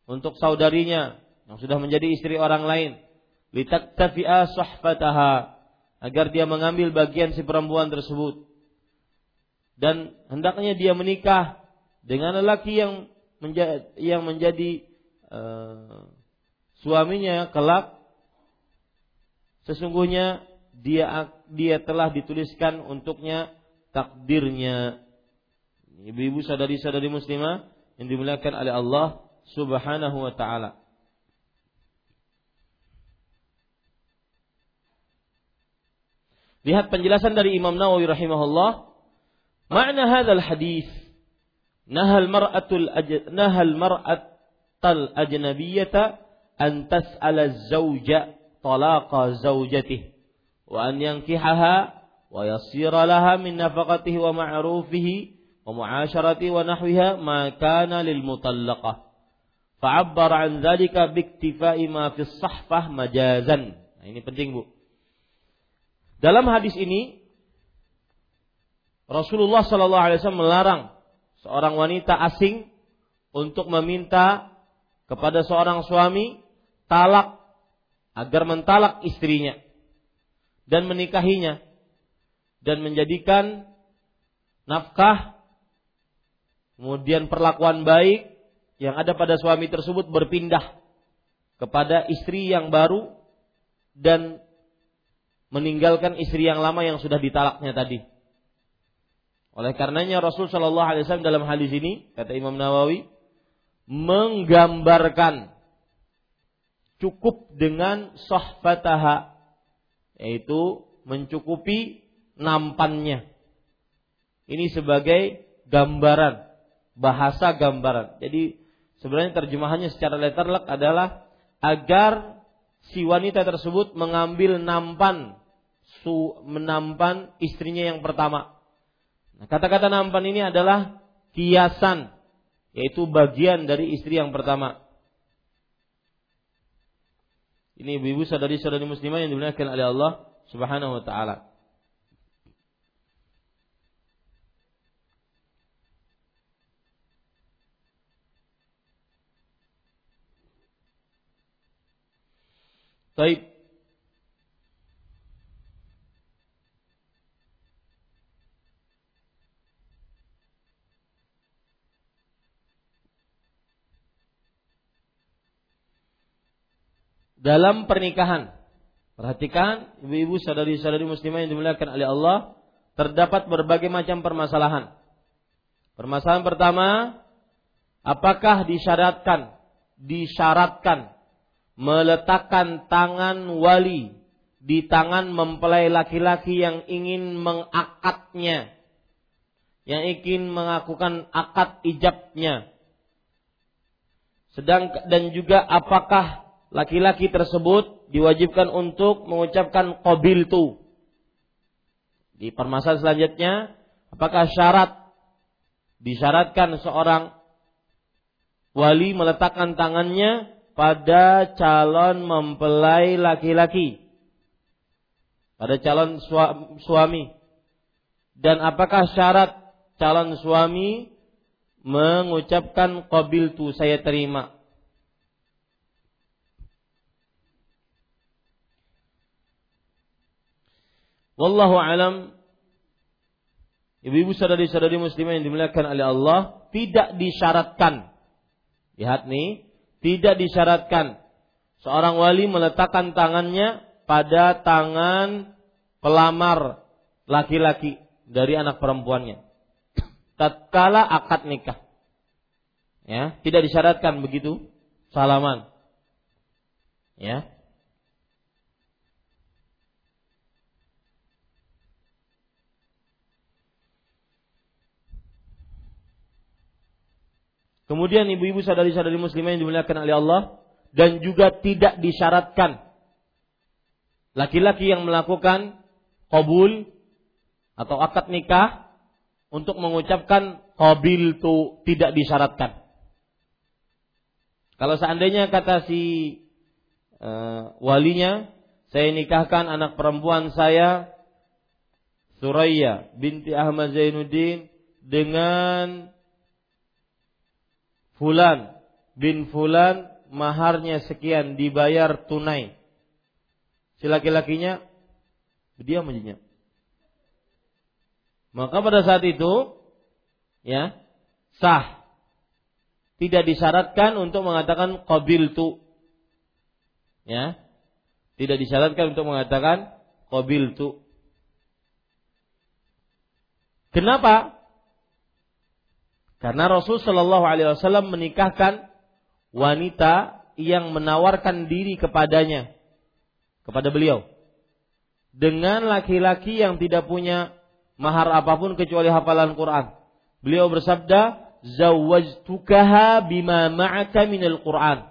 untuk saudarinya yang sudah menjadi istri orang lain litaktafi'a sahfataha agar dia mengambil bagian si perempuan tersebut dan hendaknya dia menikah dengan lelaki yang menjadi, yang menjadi uh, suaminya kelak. Sesungguhnya dia dia telah dituliskan untuknya takdirnya. Ibu-ibu saudari-saudari muslimah yang dimuliakan oleh Allah Subhanahu wa taala. Lihat penjelasan dari Imam Nawawi rahimahullah. Makna hadis nahal mar'atul nahal mar'atal ajnabiyyata an tas'ala az-zawja talaqa zawjatihi wa an yankihaha wa yasira laha min nafaqatihi wa ma'rufihi wa mu'asharati wa nahwiha ma kana lil mutallaqah. Fa'abbar an majazan. Nah, ini penting Bu. Dalam hadis ini Rasulullah Shallallahu Alaihi Wasallam melarang seorang wanita asing untuk meminta kepada seorang suami talak agar mentalak istrinya dan menikahinya dan menjadikan nafkah kemudian perlakuan baik yang ada pada suami tersebut berpindah kepada istri yang baru dan meninggalkan istri yang lama yang sudah ditalaknya tadi. Oleh karenanya Rasul Shallallahu Alaihi Wasallam dalam hadis ini kata Imam Nawawi menggambarkan cukup dengan sohfataha yaitu mencukupi nampannya. Ini sebagai gambaran bahasa gambaran. Jadi sebenarnya terjemahannya secara letterlek adalah agar si wanita tersebut mengambil nampan su menampan istrinya yang pertama. Nah, kata-kata nampan ini adalah kiasan, yaitu bagian dari istri yang pertama. Ini ibu-ibu saudari-saudari muslimah yang dimuliakan oleh Allah Subhanahu wa taala. Baik, dalam pernikahan. Perhatikan ibu-ibu saudari-saudari muslimah yang dimuliakan oleh Allah, terdapat berbagai macam permasalahan. Permasalahan pertama, apakah disyaratkan disyaratkan meletakkan tangan wali di tangan mempelai laki-laki yang ingin mengakatnya, yang ingin melakukan akad ijabnya. Sedang dan juga apakah laki-laki tersebut diwajibkan untuk mengucapkan qabil tu. Di permasalahan selanjutnya, apakah syarat disyaratkan seorang wali meletakkan tangannya pada calon mempelai laki-laki? Pada calon suami. Dan apakah syarat calon suami mengucapkan qabil tu saya terima Wallahu alam. Ibu-ibu saudari-saudari muslimah yang dimuliakan oleh Allah tidak disyaratkan. Lihat nih, tidak disyaratkan seorang wali meletakkan tangannya pada tangan pelamar laki-laki dari anak perempuannya. Tatkala akad nikah. Ya, tidak disyaratkan begitu salaman. Ya, Kemudian ibu-ibu sadari-sadari muslimah yang dimuliakan oleh Allah dan juga tidak disyaratkan laki-laki yang melakukan qabul atau akad nikah untuk mengucapkan qabil itu tidak disyaratkan. Kalau seandainya kata si uh, walinya, saya nikahkan anak perempuan saya Suraya binti Ahmad Zainuddin dengan Fulan bin Fulan maharnya sekian dibayar tunai. Si laki-lakinya dia menyenyap. Maka pada saat itu ya sah. Tidak disyaratkan untuk mengatakan qabil tu. Ya. Tidak disyaratkan untuk mengatakan qabil tu. Kenapa? Karena Rasul Shallallahu Alaihi Wasallam menikahkan wanita yang menawarkan diri kepadanya, kepada beliau. dengan laki-laki yang tidak punya mahar apa pun kecuali hafalan Quran. Beliau bersabda, "Zawwajtukaha bima ma'aka minal Quran."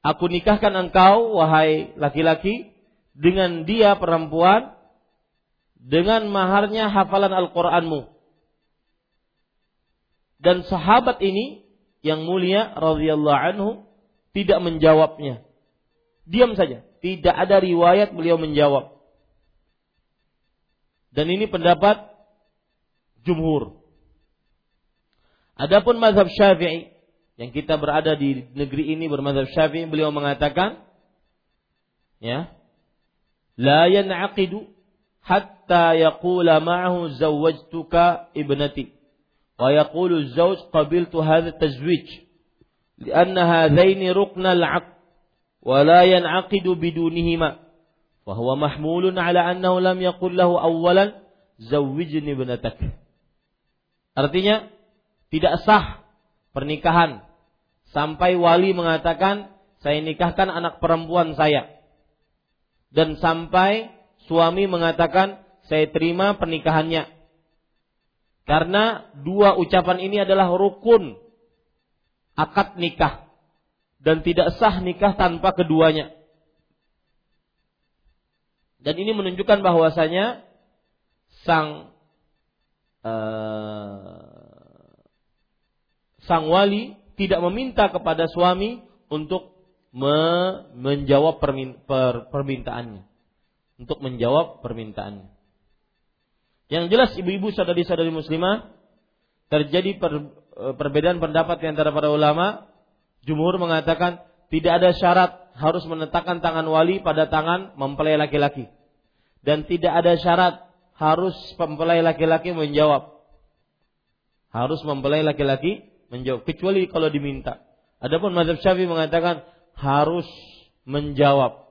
Aku nikahkan engkau wahai laki-laki dengan dia perempuan dengan maharnya hafalan Al-Qur'anmu. Dan sahabat ini yang mulia radhiyallahu anhu tidak menjawabnya. Diam saja, tidak ada riwayat beliau menjawab. Dan ini pendapat jumhur. Adapun mazhab Syafi'i yang kita berada di negeri ini bermazhab Syafi'i beliau mengatakan ya la yan'aqidu hatta yaqula ma'ahu zawwajtuka ibnati ويقول الزوج قبلت هذا التزويج لأن هذين ركن العقد ولا ينعقد بدونهما فهو محمول على أنه لم يقل له أولا زوجني ابنتك Artinya tidak sah pernikahan sampai wali mengatakan saya nikahkan anak perempuan saya dan sampai suami mengatakan saya terima pernikahannya karena dua ucapan ini adalah rukun akad nikah dan tidak sah nikah tanpa keduanya. Dan ini menunjukkan bahwasanya sang uh, sang wali tidak meminta kepada suami untuk me menjawab permin per permintaannya, untuk menjawab permintaannya. Yang jelas ibu-ibu saudari-saudari muslimah terjadi per, e, perbedaan pendapat di antara para ulama. Jumhur mengatakan tidak ada syarat harus menetapkan tangan wali pada tangan mempelai laki-laki. Dan tidak ada syarat harus mempelai laki-laki menjawab. Harus mempelai laki-laki menjawab kecuali kalau diminta. Adapun mazhab Syafi'i mengatakan harus menjawab.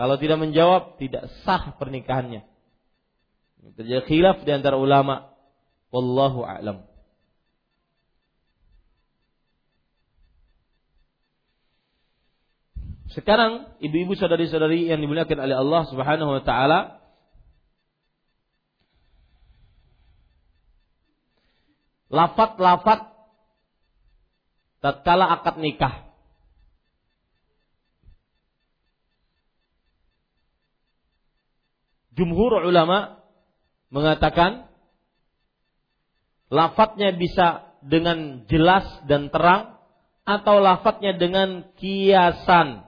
Kalau tidak menjawab tidak sah pernikahannya. Terjadi khilaf di antara ulama. Wallahu a'lam. Sekarang ibu-ibu saudari-saudari yang dimuliakan oleh Allah Subhanahu wa taala lafat-lafat tatkala akad nikah. Jumhur ulama mengatakan lafadznya bisa dengan jelas dan terang atau lafadznya dengan kiasan.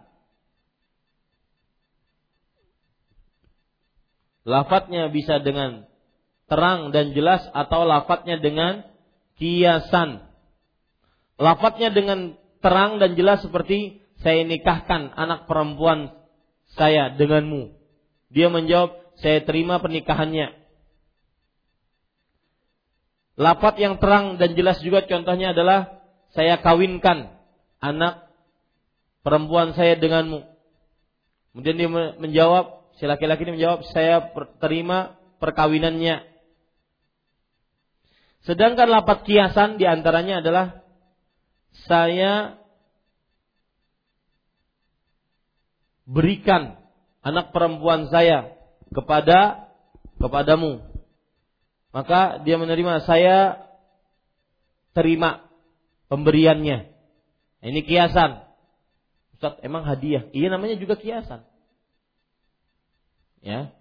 Lafadznya bisa dengan terang dan jelas atau lafadznya dengan kiasan. Lafadznya dengan terang dan jelas seperti saya nikahkan anak perempuan saya denganmu. Dia menjawab, saya terima pernikahannya. Lafat yang terang dan jelas juga contohnya adalah saya kawinkan anak perempuan saya denganmu. Kemudian dia menjawab, si laki-laki ini menjawab, saya terima perkawinannya. Sedangkan lapat kiasan di antaranya adalah saya berikan anak perempuan saya kepada kepadamu maka dia menerima saya terima pemberiannya. Ini kiasan. Ustaz, emang hadiah? Iya namanya juga kiasan. Ya.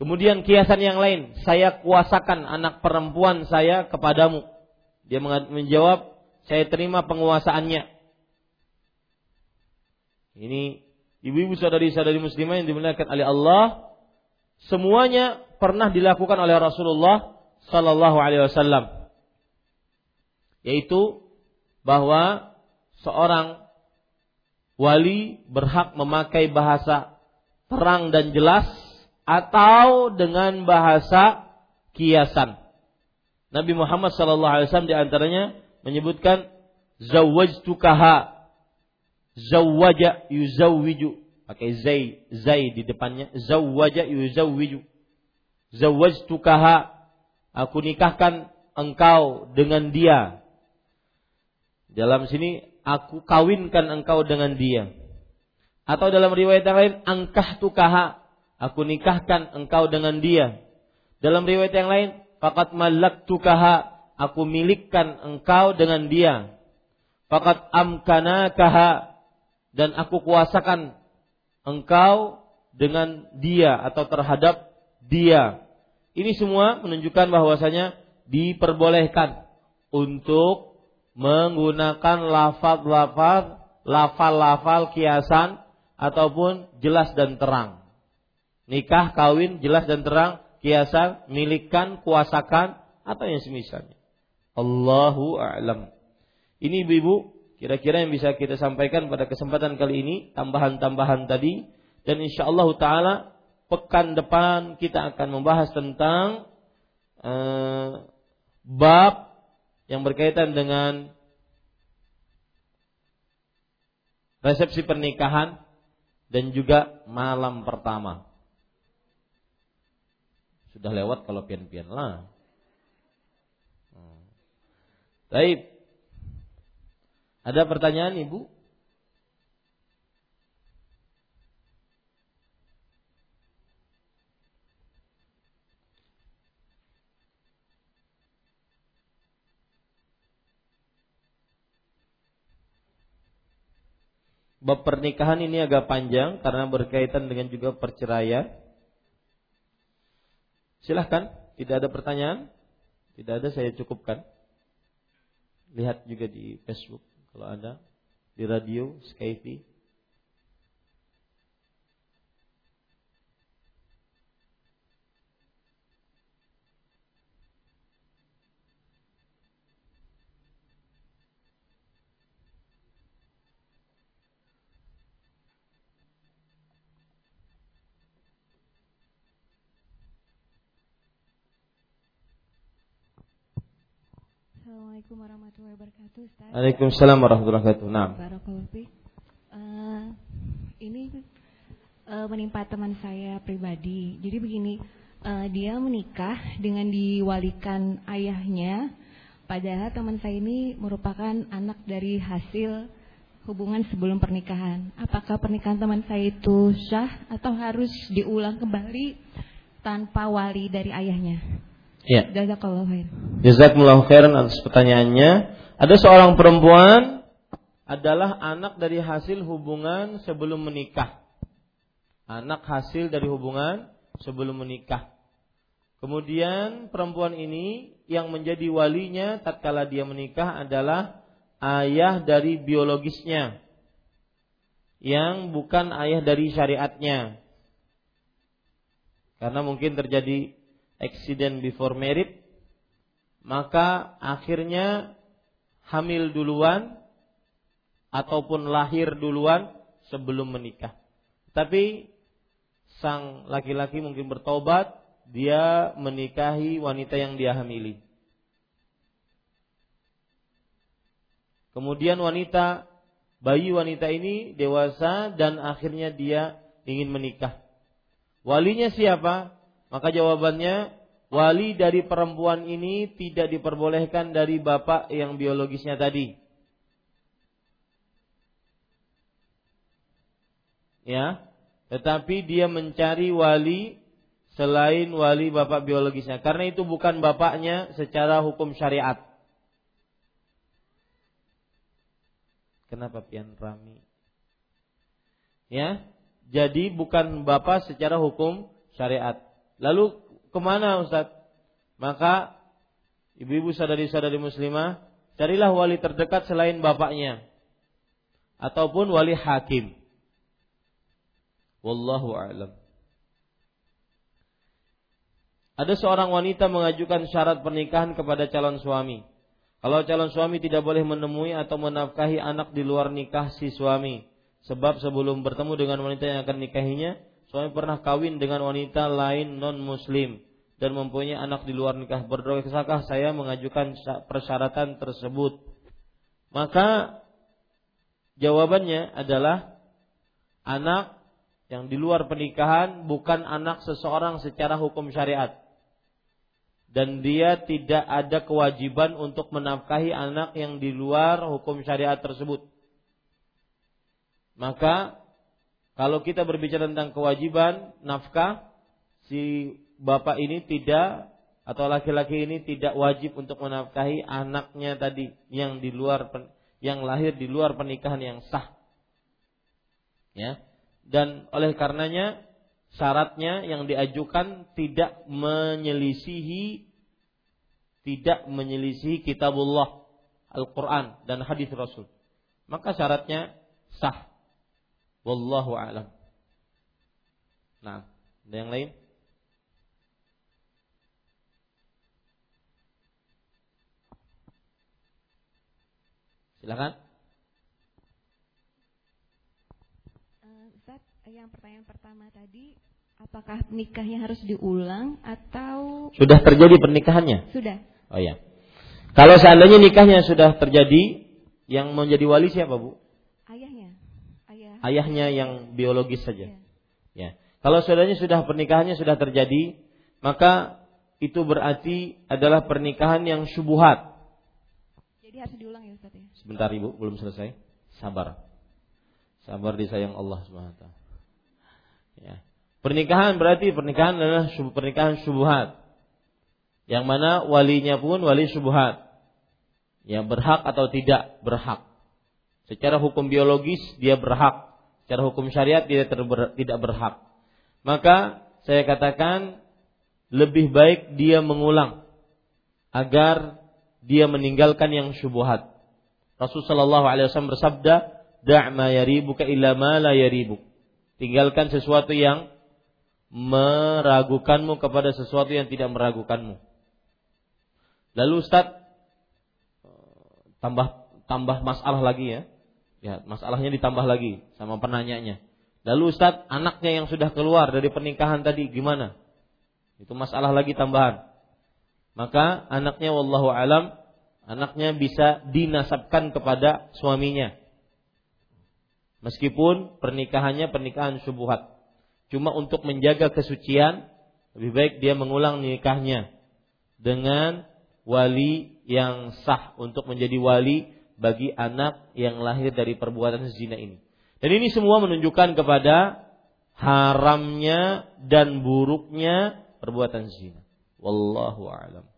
Kemudian kiasan yang lain, saya kuasakan anak perempuan saya kepadamu. Dia menjawab, saya terima penguasaannya. Ini ibu-ibu saudari-saudari muslimah yang dimuliakan oleh Allah, semuanya pernah dilakukan oleh Rasulullah Sallallahu Alaihi Wasallam, yaitu bahwa seorang wali berhak memakai bahasa terang dan jelas atau dengan bahasa kiasan. Nabi Muhammad Sallallahu Alaihi Wasallam di antaranya menyebutkan zawajtukaha zawaja yuzawwiju pakai zai zai di depannya. Zawaja yuzawwiju zawajtukaha. Aku nikahkan engkau dengan dia. Dalam sini aku kawinkan engkau dengan dia. Atau dalam riwayat yang lain, angkah tukaha, aku nikahkan engkau dengan dia. Dalam riwayat yang lain, fakat malak tukaha, aku milikkan engkau dengan dia. Fakat amkana kaha, dan aku kuasakan engkau dengan dia atau terhadap dia. Ini semua menunjukkan bahwasanya diperbolehkan untuk menggunakan lafaz-lafaz, lafal-lafal kiasan ataupun jelas dan terang. Nikah, kawin, jelas dan terang, kiasan, milikkan, kuasakan atau yang semisalnya. Allahu a'lam. Ini ibu-ibu kira-kira yang bisa kita sampaikan pada kesempatan kali ini, tambahan-tambahan tadi dan insya Allah taala pekan depan kita akan membahas tentang uh, bab yang berkaitan dengan resepsi pernikahan dan juga malam pertama. Sudah lewat kalau pian-pian lah. Baik. Ada pertanyaan Ibu? Bab pernikahan ini agak panjang karena berkaitan dengan juga perceraian. Silahkan, tidak ada pertanyaan? Tidak ada, saya cukupkan. Lihat juga di Facebook kalau ada, di radio, Skype. Assalamualaikum warahmatullahi wabarakatuh. Ustaz. Waalaikumsalam warahmatullahi wabarakatuh. Nah. Uh, ini uh, menimpa teman saya pribadi. Jadi begini, uh, dia menikah dengan diwalikan ayahnya, padahal teman saya ini merupakan anak dari hasil hubungan sebelum pernikahan. Apakah pernikahan teman saya itu sah atau harus diulang kembali tanpa wali dari ayahnya? Ya. Jazakallahu khair. Khairan atas pertanyaannya. Ada seorang perempuan adalah anak dari hasil hubungan sebelum menikah. Anak hasil dari hubungan sebelum menikah. Kemudian perempuan ini yang menjadi walinya tatkala dia menikah adalah ayah dari biologisnya yang bukan ayah dari syariatnya. Karena mungkin terjadi accident before married, maka akhirnya hamil duluan ataupun lahir duluan sebelum menikah. Tapi sang laki-laki mungkin bertobat, dia menikahi wanita yang dia hamili. Kemudian wanita bayi wanita ini dewasa dan akhirnya dia ingin menikah. Walinya siapa? Maka jawabannya wali dari perempuan ini tidak diperbolehkan dari bapak yang biologisnya tadi. Ya, tetapi dia mencari wali selain wali bapak biologisnya karena itu bukan bapaknya secara hukum syariat. Kenapa pian rami? Ya, jadi bukan bapak secara hukum syariat. Lalu ke mana Ustaz? Maka ibu-ibu sadari-sadari muslimah, carilah wali terdekat selain bapaknya. Ataupun wali hakim. Wallahu a'lam. Ada seorang wanita mengajukan syarat pernikahan kepada calon suami. Kalau calon suami tidak boleh menemui atau menafkahi anak di luar nikah si suami. Sebab sebelum bertemu dengan wanita yang akan nikahinya, suami pernah kawin dengan wanita lain non muslim dan mempunyai anak di luar nikah berdosakah saya mengajukan persyaratan tersebut maka jawabannya adalah anak yang di luar pernikahan bukan anak seseorang secara hukum syariat dan dia tidak ada kewajiban untuk menafkahi anak yang di luar hukum syariat tersebut. Maka kalau kita berbicara tentang kewajiban nafkah, si bapak ini tidak atau laki-laki ini tidak wajib untuk menafkahi anaknya tadi yang di luar yang lahir di luar pernikahan yang sah. Ya. Dan oleh karenanya syaratnya yang diajukan tidak menyelisihi tidak menyelisihi kitabullah Al-Qur'an dan hadis Rasul. Maka syaratnya sah. Wallahu a'lam. Nah, ada yang lain? Silakan. Uh, Ustaz, yang pertanyaan pertama tadi, apakah nikahnya harus diulang atau sudah terjadi pernikahannya? Sudah. Oh ya. Kalau seandainya nikahnya sudah terjadi, yang menjadi wali siapa bu? Ayahnya. Ayah. Ayahnya yang biologis saja. Ya. ya. Kalau saudaranya sudah pernikahannya sudah terjadi, maka itu berarti adalah pernikahan yang syubuhat. Jadi harus diulang ya Ustaz ya? Sebentar Ibu, belum selesai. Sabar. Sabar disayang Allah SWT. Ya. Pernikahan berarti pernikahan adalah pernikahan syubhat. Yang mana walinya pun wali syubhat. Yang berhak atau tidak berhak. Secara hukum biologis dia berhak. Secara hukum syariat dia terber, tidak berhak. Maka saya katakan lebih baik dia mengulang agar dia meninggalkan yang syubhat. Rasul Shallallahu Alaihi Wasallam bersabda, "Da' ma yaribuka illa ma la yaribuk." Tinggalkan sesuatu yang meragukanmu kepada sesuatu yang tidak meragukanmu. Lalu Ustaz tambah tambah masalah lagi ya. Ya, masalahnya ditambah lagi sama penanyanya. Lalu Ustaz, anaknya yang sudah keluar dari pernikahan tadi gimana? Itu masalah lagi tambahan. Maka anaknya wallahu alam anaknya bisa dinasabkan kepada suaminya. Meskipun pernikahannya pernikahan syubhat. Cuma untuk menjaga kesucian, lebih baik dia mengulang nikahnya dengan wali yang sah untuk menjadi wali bagi anak yang lahir dari perbuatan zina ini. Dan ini semua menunjukkan kepada haramnya dan buruknya perbuatan zina. Wallahu a'lam.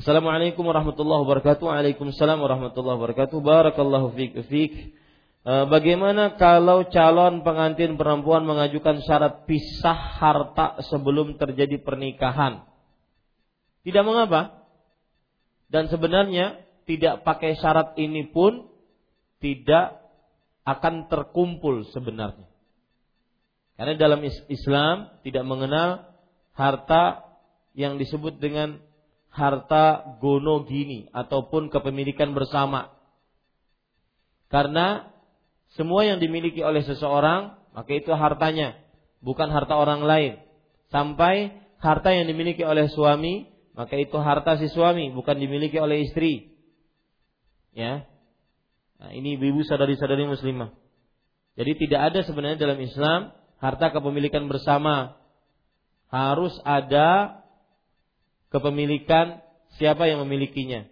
Assalamualaikum warahmatullahi wabarakatuh. Waalaikumsalam warahmatullahi wabarakatuh. Barakallahu fiik fiik. E, bagaimana kalau calon pengantin perempuan mengajukan syarat pisah harta sebelum terjadi pernikahan? Tidak mengapa. Dan sebenarnya tidak pakai syarat ini pun tidak akan terkumpul sebenarnya. Karena dalam Islam tidak mengenal harta yang disebut dengan harta gono gini ataupun kepemilikan bersama. Karena semua yang dimiliki oleh seseorang maka itu hartanya, bukan harta orang lain. Sampai harta yang dimiliki oleh suami maka itu harta si suami, bukan dimiliki oleh istri. Ya. Nah, ini ibu saudari-saudari muslimah. Jadi tidak ada sebenarnya dalam Islam harta kepemilikan bersama. Harus ada kepemilikan siapa yang memilikinya.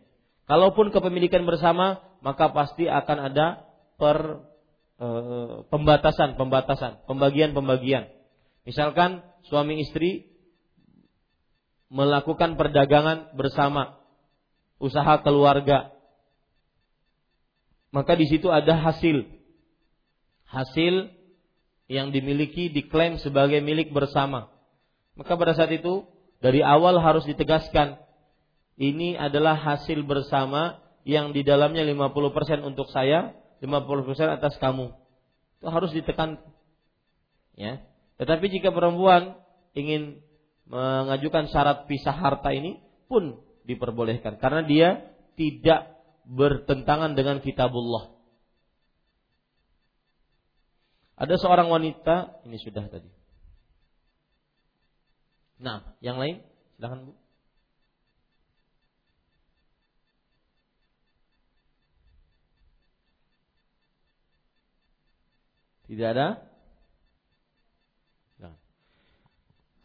Kalaupun kepemilikan bersama, maka pasti akan ada per e, pembatasan, pembatasan, pembagian-pembagian. Misalkan suami istri melakukan perdagangan bersama, usaha keluarga, maka di situ ada hasil, hasil yang dimiliki diklaim sebagai milik bersama. Maka pada saat itu dari awal harus ditegaskan ini adalah hasil bersama yang di dalamnya 50% untuk saya, 50% atas kamu. Itu harus ditekan. Ya. Tetapi jika perempuan ingin mengajukan syarat pisah harta ini pun diperbolehkan karena dia tidak bertentangan dengan kitabullah. Ada seorang wanita, ini sudah tadi. Nah, yang lain silahkan Bu. Tidak ada? Nah.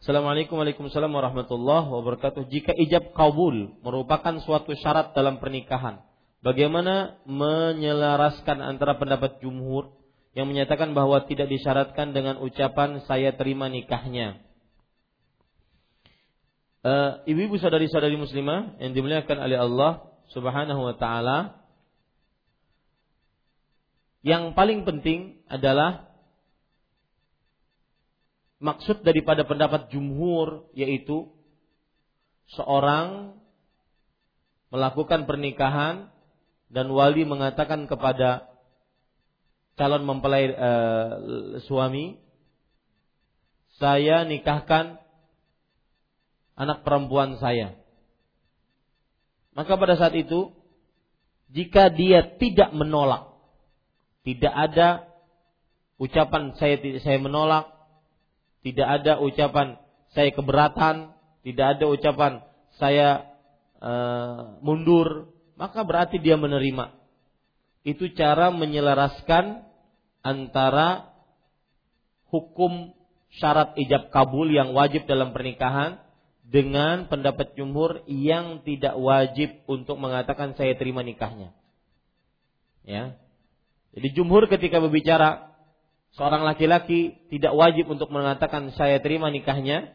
Assalamualaikum Waalaikumsalam warahmatullahi wabarakatuh. Jika ijab kabul merupakan suatu syarat dalam pernikahan, bagaimana menyelaraskan antara pendapat jumhur yang menyatakan bahwa tidak disyaratkan dengan ucapan saya terima nikahnya? Uh, ibu-ibu saudari-saudari muslimah yang dimuliakan oleh Allah Subhanahu wa taala, yang paling penting adalah maksud daripada pendapat jumhur yaitu seorang melakukan pernikahan dan wali mengatakan kepada calon mempelai e, suami saya nikahkan anak perempuan saya. Maka pada saat itu jika dia tidak menolak tidak ada ucapan saya saya menolak tidak ada ucapan saya keberatan, tidak ada ucapan saya uh, mundur, maka berarti dia menerima. Itu cara menyelaraskan antara hukum syarat ijab kabul yang wajib dalam pernikahan dengan pendapat jumhur yang tidak wajib untuk mengatakan saya terima nikahnya. Ya. Jadi jumhur ketika berbicara seorang laki-laki tidak wajib untuk mengatakan saya terima nikahnya,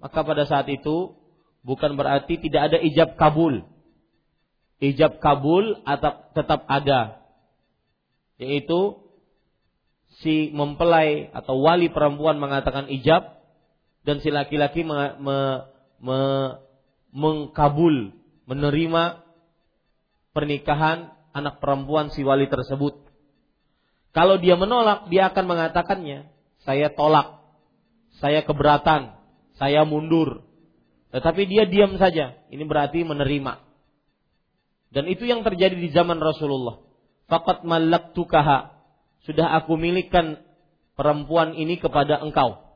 maka pada saat itu bukan berarti tidak ada ijab kabul. Ijab kabul atau tetap ada. Yaitu si mempelai atau wali perempuan mengatakan ijab dan si laki-laki me, me, me, mengkabul, menerima pernikahan anak perempuan si wali tersebut. Kalau dia menolak, dia akan mengatakannya, saya tolak, saya keberatan, saya mundur. Tetapi dia diam saja. Ini berarti menerima. Dan itu yang terjadi di zaman Rasulullah. Fakat tukaha. Sudah aku milikkan perempuan ini kepada engkau.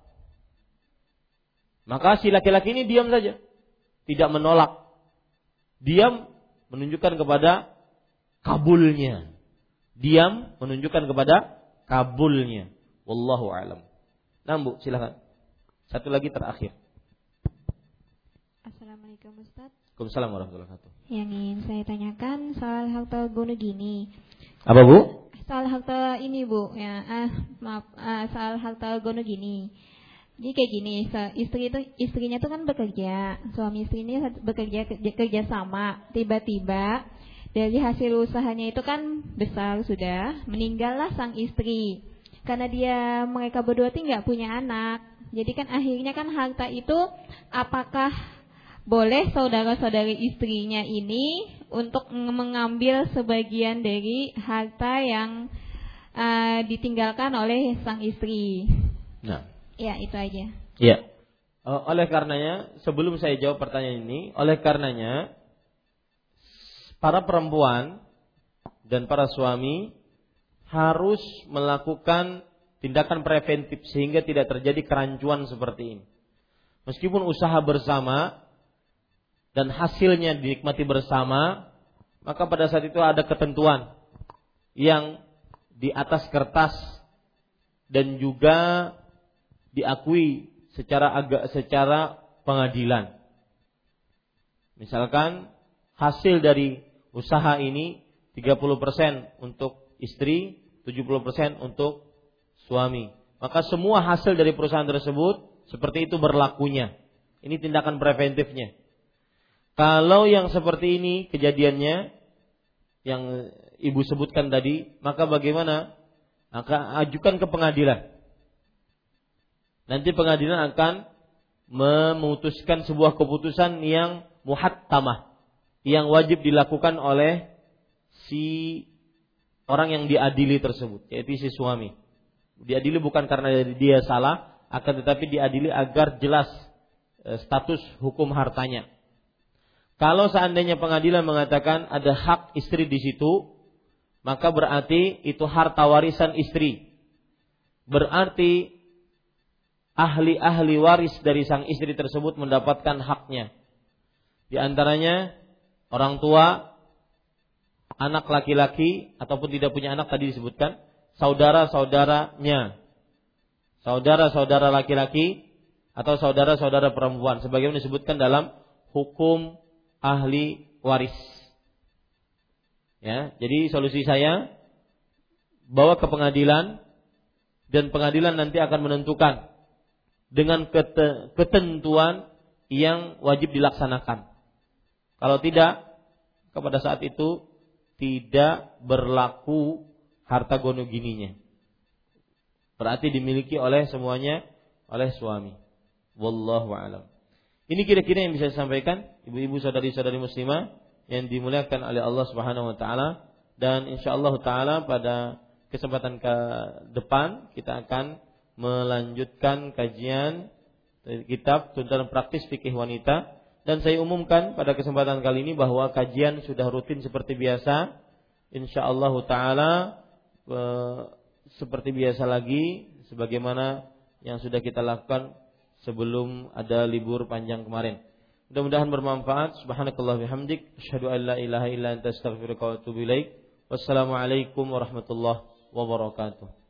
Maka si laki-laki ini diam saja. Tidak menolak. Diam menunjukkan kepada kabulnya diam menunjukkan kepada kabulnya. Wallahu alam. Nah, Bu, silakan. Satu lagi terakhir. Assalamualaikum Ustaz. Waalaikumsalam warahmatullahi wabarakatuh. Yang ingin saya tanyakan soal harta gono gini. Apa Bu? Soal harta ini Bu, ya, ah, maaf, ah, soal harta gono gini. Jadi kayak gini, istri itu istrinya itu kan bekerja, suami istri ini bekerja kerja sama, tiba-tiba dari hasil usahanya itu kan besar sudah, meninggallah sang istri. Karena dia mereka berdua nggak punya anak. Jadi kan akhirnya kan harta itu apakah boleh saudara-saudari istrinya ini untuk mengambil sebagian dari harta yang uh, ditinggalkan oleh sang istri. Nah. Ya, itu aja. Ya. oleh karenanya, sebelum saya jawab pertanyaan ini, oleh karenanya para perempuan dan para suami harus melakukan tindakan preventif sehingga tidak terjadi kerancuan seperti ini. Meskipun usaha bersama dan hasilnya dinikmati bersama, maka pada saat itu ada ketentuan yang di atas kertas dan juga diakui secara agak secara pengadilan. Misalkan hasil dari usaha ini 30% untuk istri, 70% untuk suami. Maka semua hasil dari perusahaan tersebut seperti itu berlakunya. Ini tindakan preventifnya. Kalau yang seperti ini kejadiannya yang ibu sebutkan tadi, maka bagaimana? Maka ajukan ke pengadilan. Nanti pengadilan akan memutuskan sebuah keputusan yang muhattamah yang wajib dilakukan oleh si orang yang diadili tersebut, yaitu si suami. Diadili bukan karena dia salah, akan tetapi diadili agar jelas e, status hukum hartanya. Kalau seandainya pengadilan mengatakan ada hak istri di situ, maka berarti itu harta warisan istri. Berarti ahli-ahli waris dari sang istri tersebut mendapatkan haknya. Di antaranya orang tua, anak laki-laki ataupun tidak punya anak tadi disebutkan, saudara-saudaranya. Saudara-saudara laki-laki atau saudara-saudara perempuan sebagaimana disebutkan dalam hukum ahli waris. Ya, jadi solusi saya bawa ke pengadilan dan pengadilan nanti akan menentukan dengan ketentuan yang wajib dilaksanakan. Kalau tidak, kepada saat itu tidak berlaku harta gono gininya. Berarti dimiliki oleh semuanya oleh suami. Wallahu alam. Ini kira-kira yang bisa saya sampaikan, ibu-ibu saudari-saudari muslimah yang dimuliakan oleh Allah Subhanahu wa taala dan insyaallah taala pada kesempatan ke depan kita akan melanjutkan kajian kitab tuntunan praktis fikih wanita dan saya umumkan pada kesempatan kali ini bahwa kajian sudah rutin seperti biasa insyaallah taala e, seperti biasa lagi sebagaimana yang sudah kita lakukan sebelum ada libur panjang kemarin. Mudah-mudahan bermanfaat. Subhanakallah bihamdik. Asyhadu an la ilaha illa anta astaghfiruka wa atubu ilaik. Wassalamualaikum warahmatullahi wabarakatuh.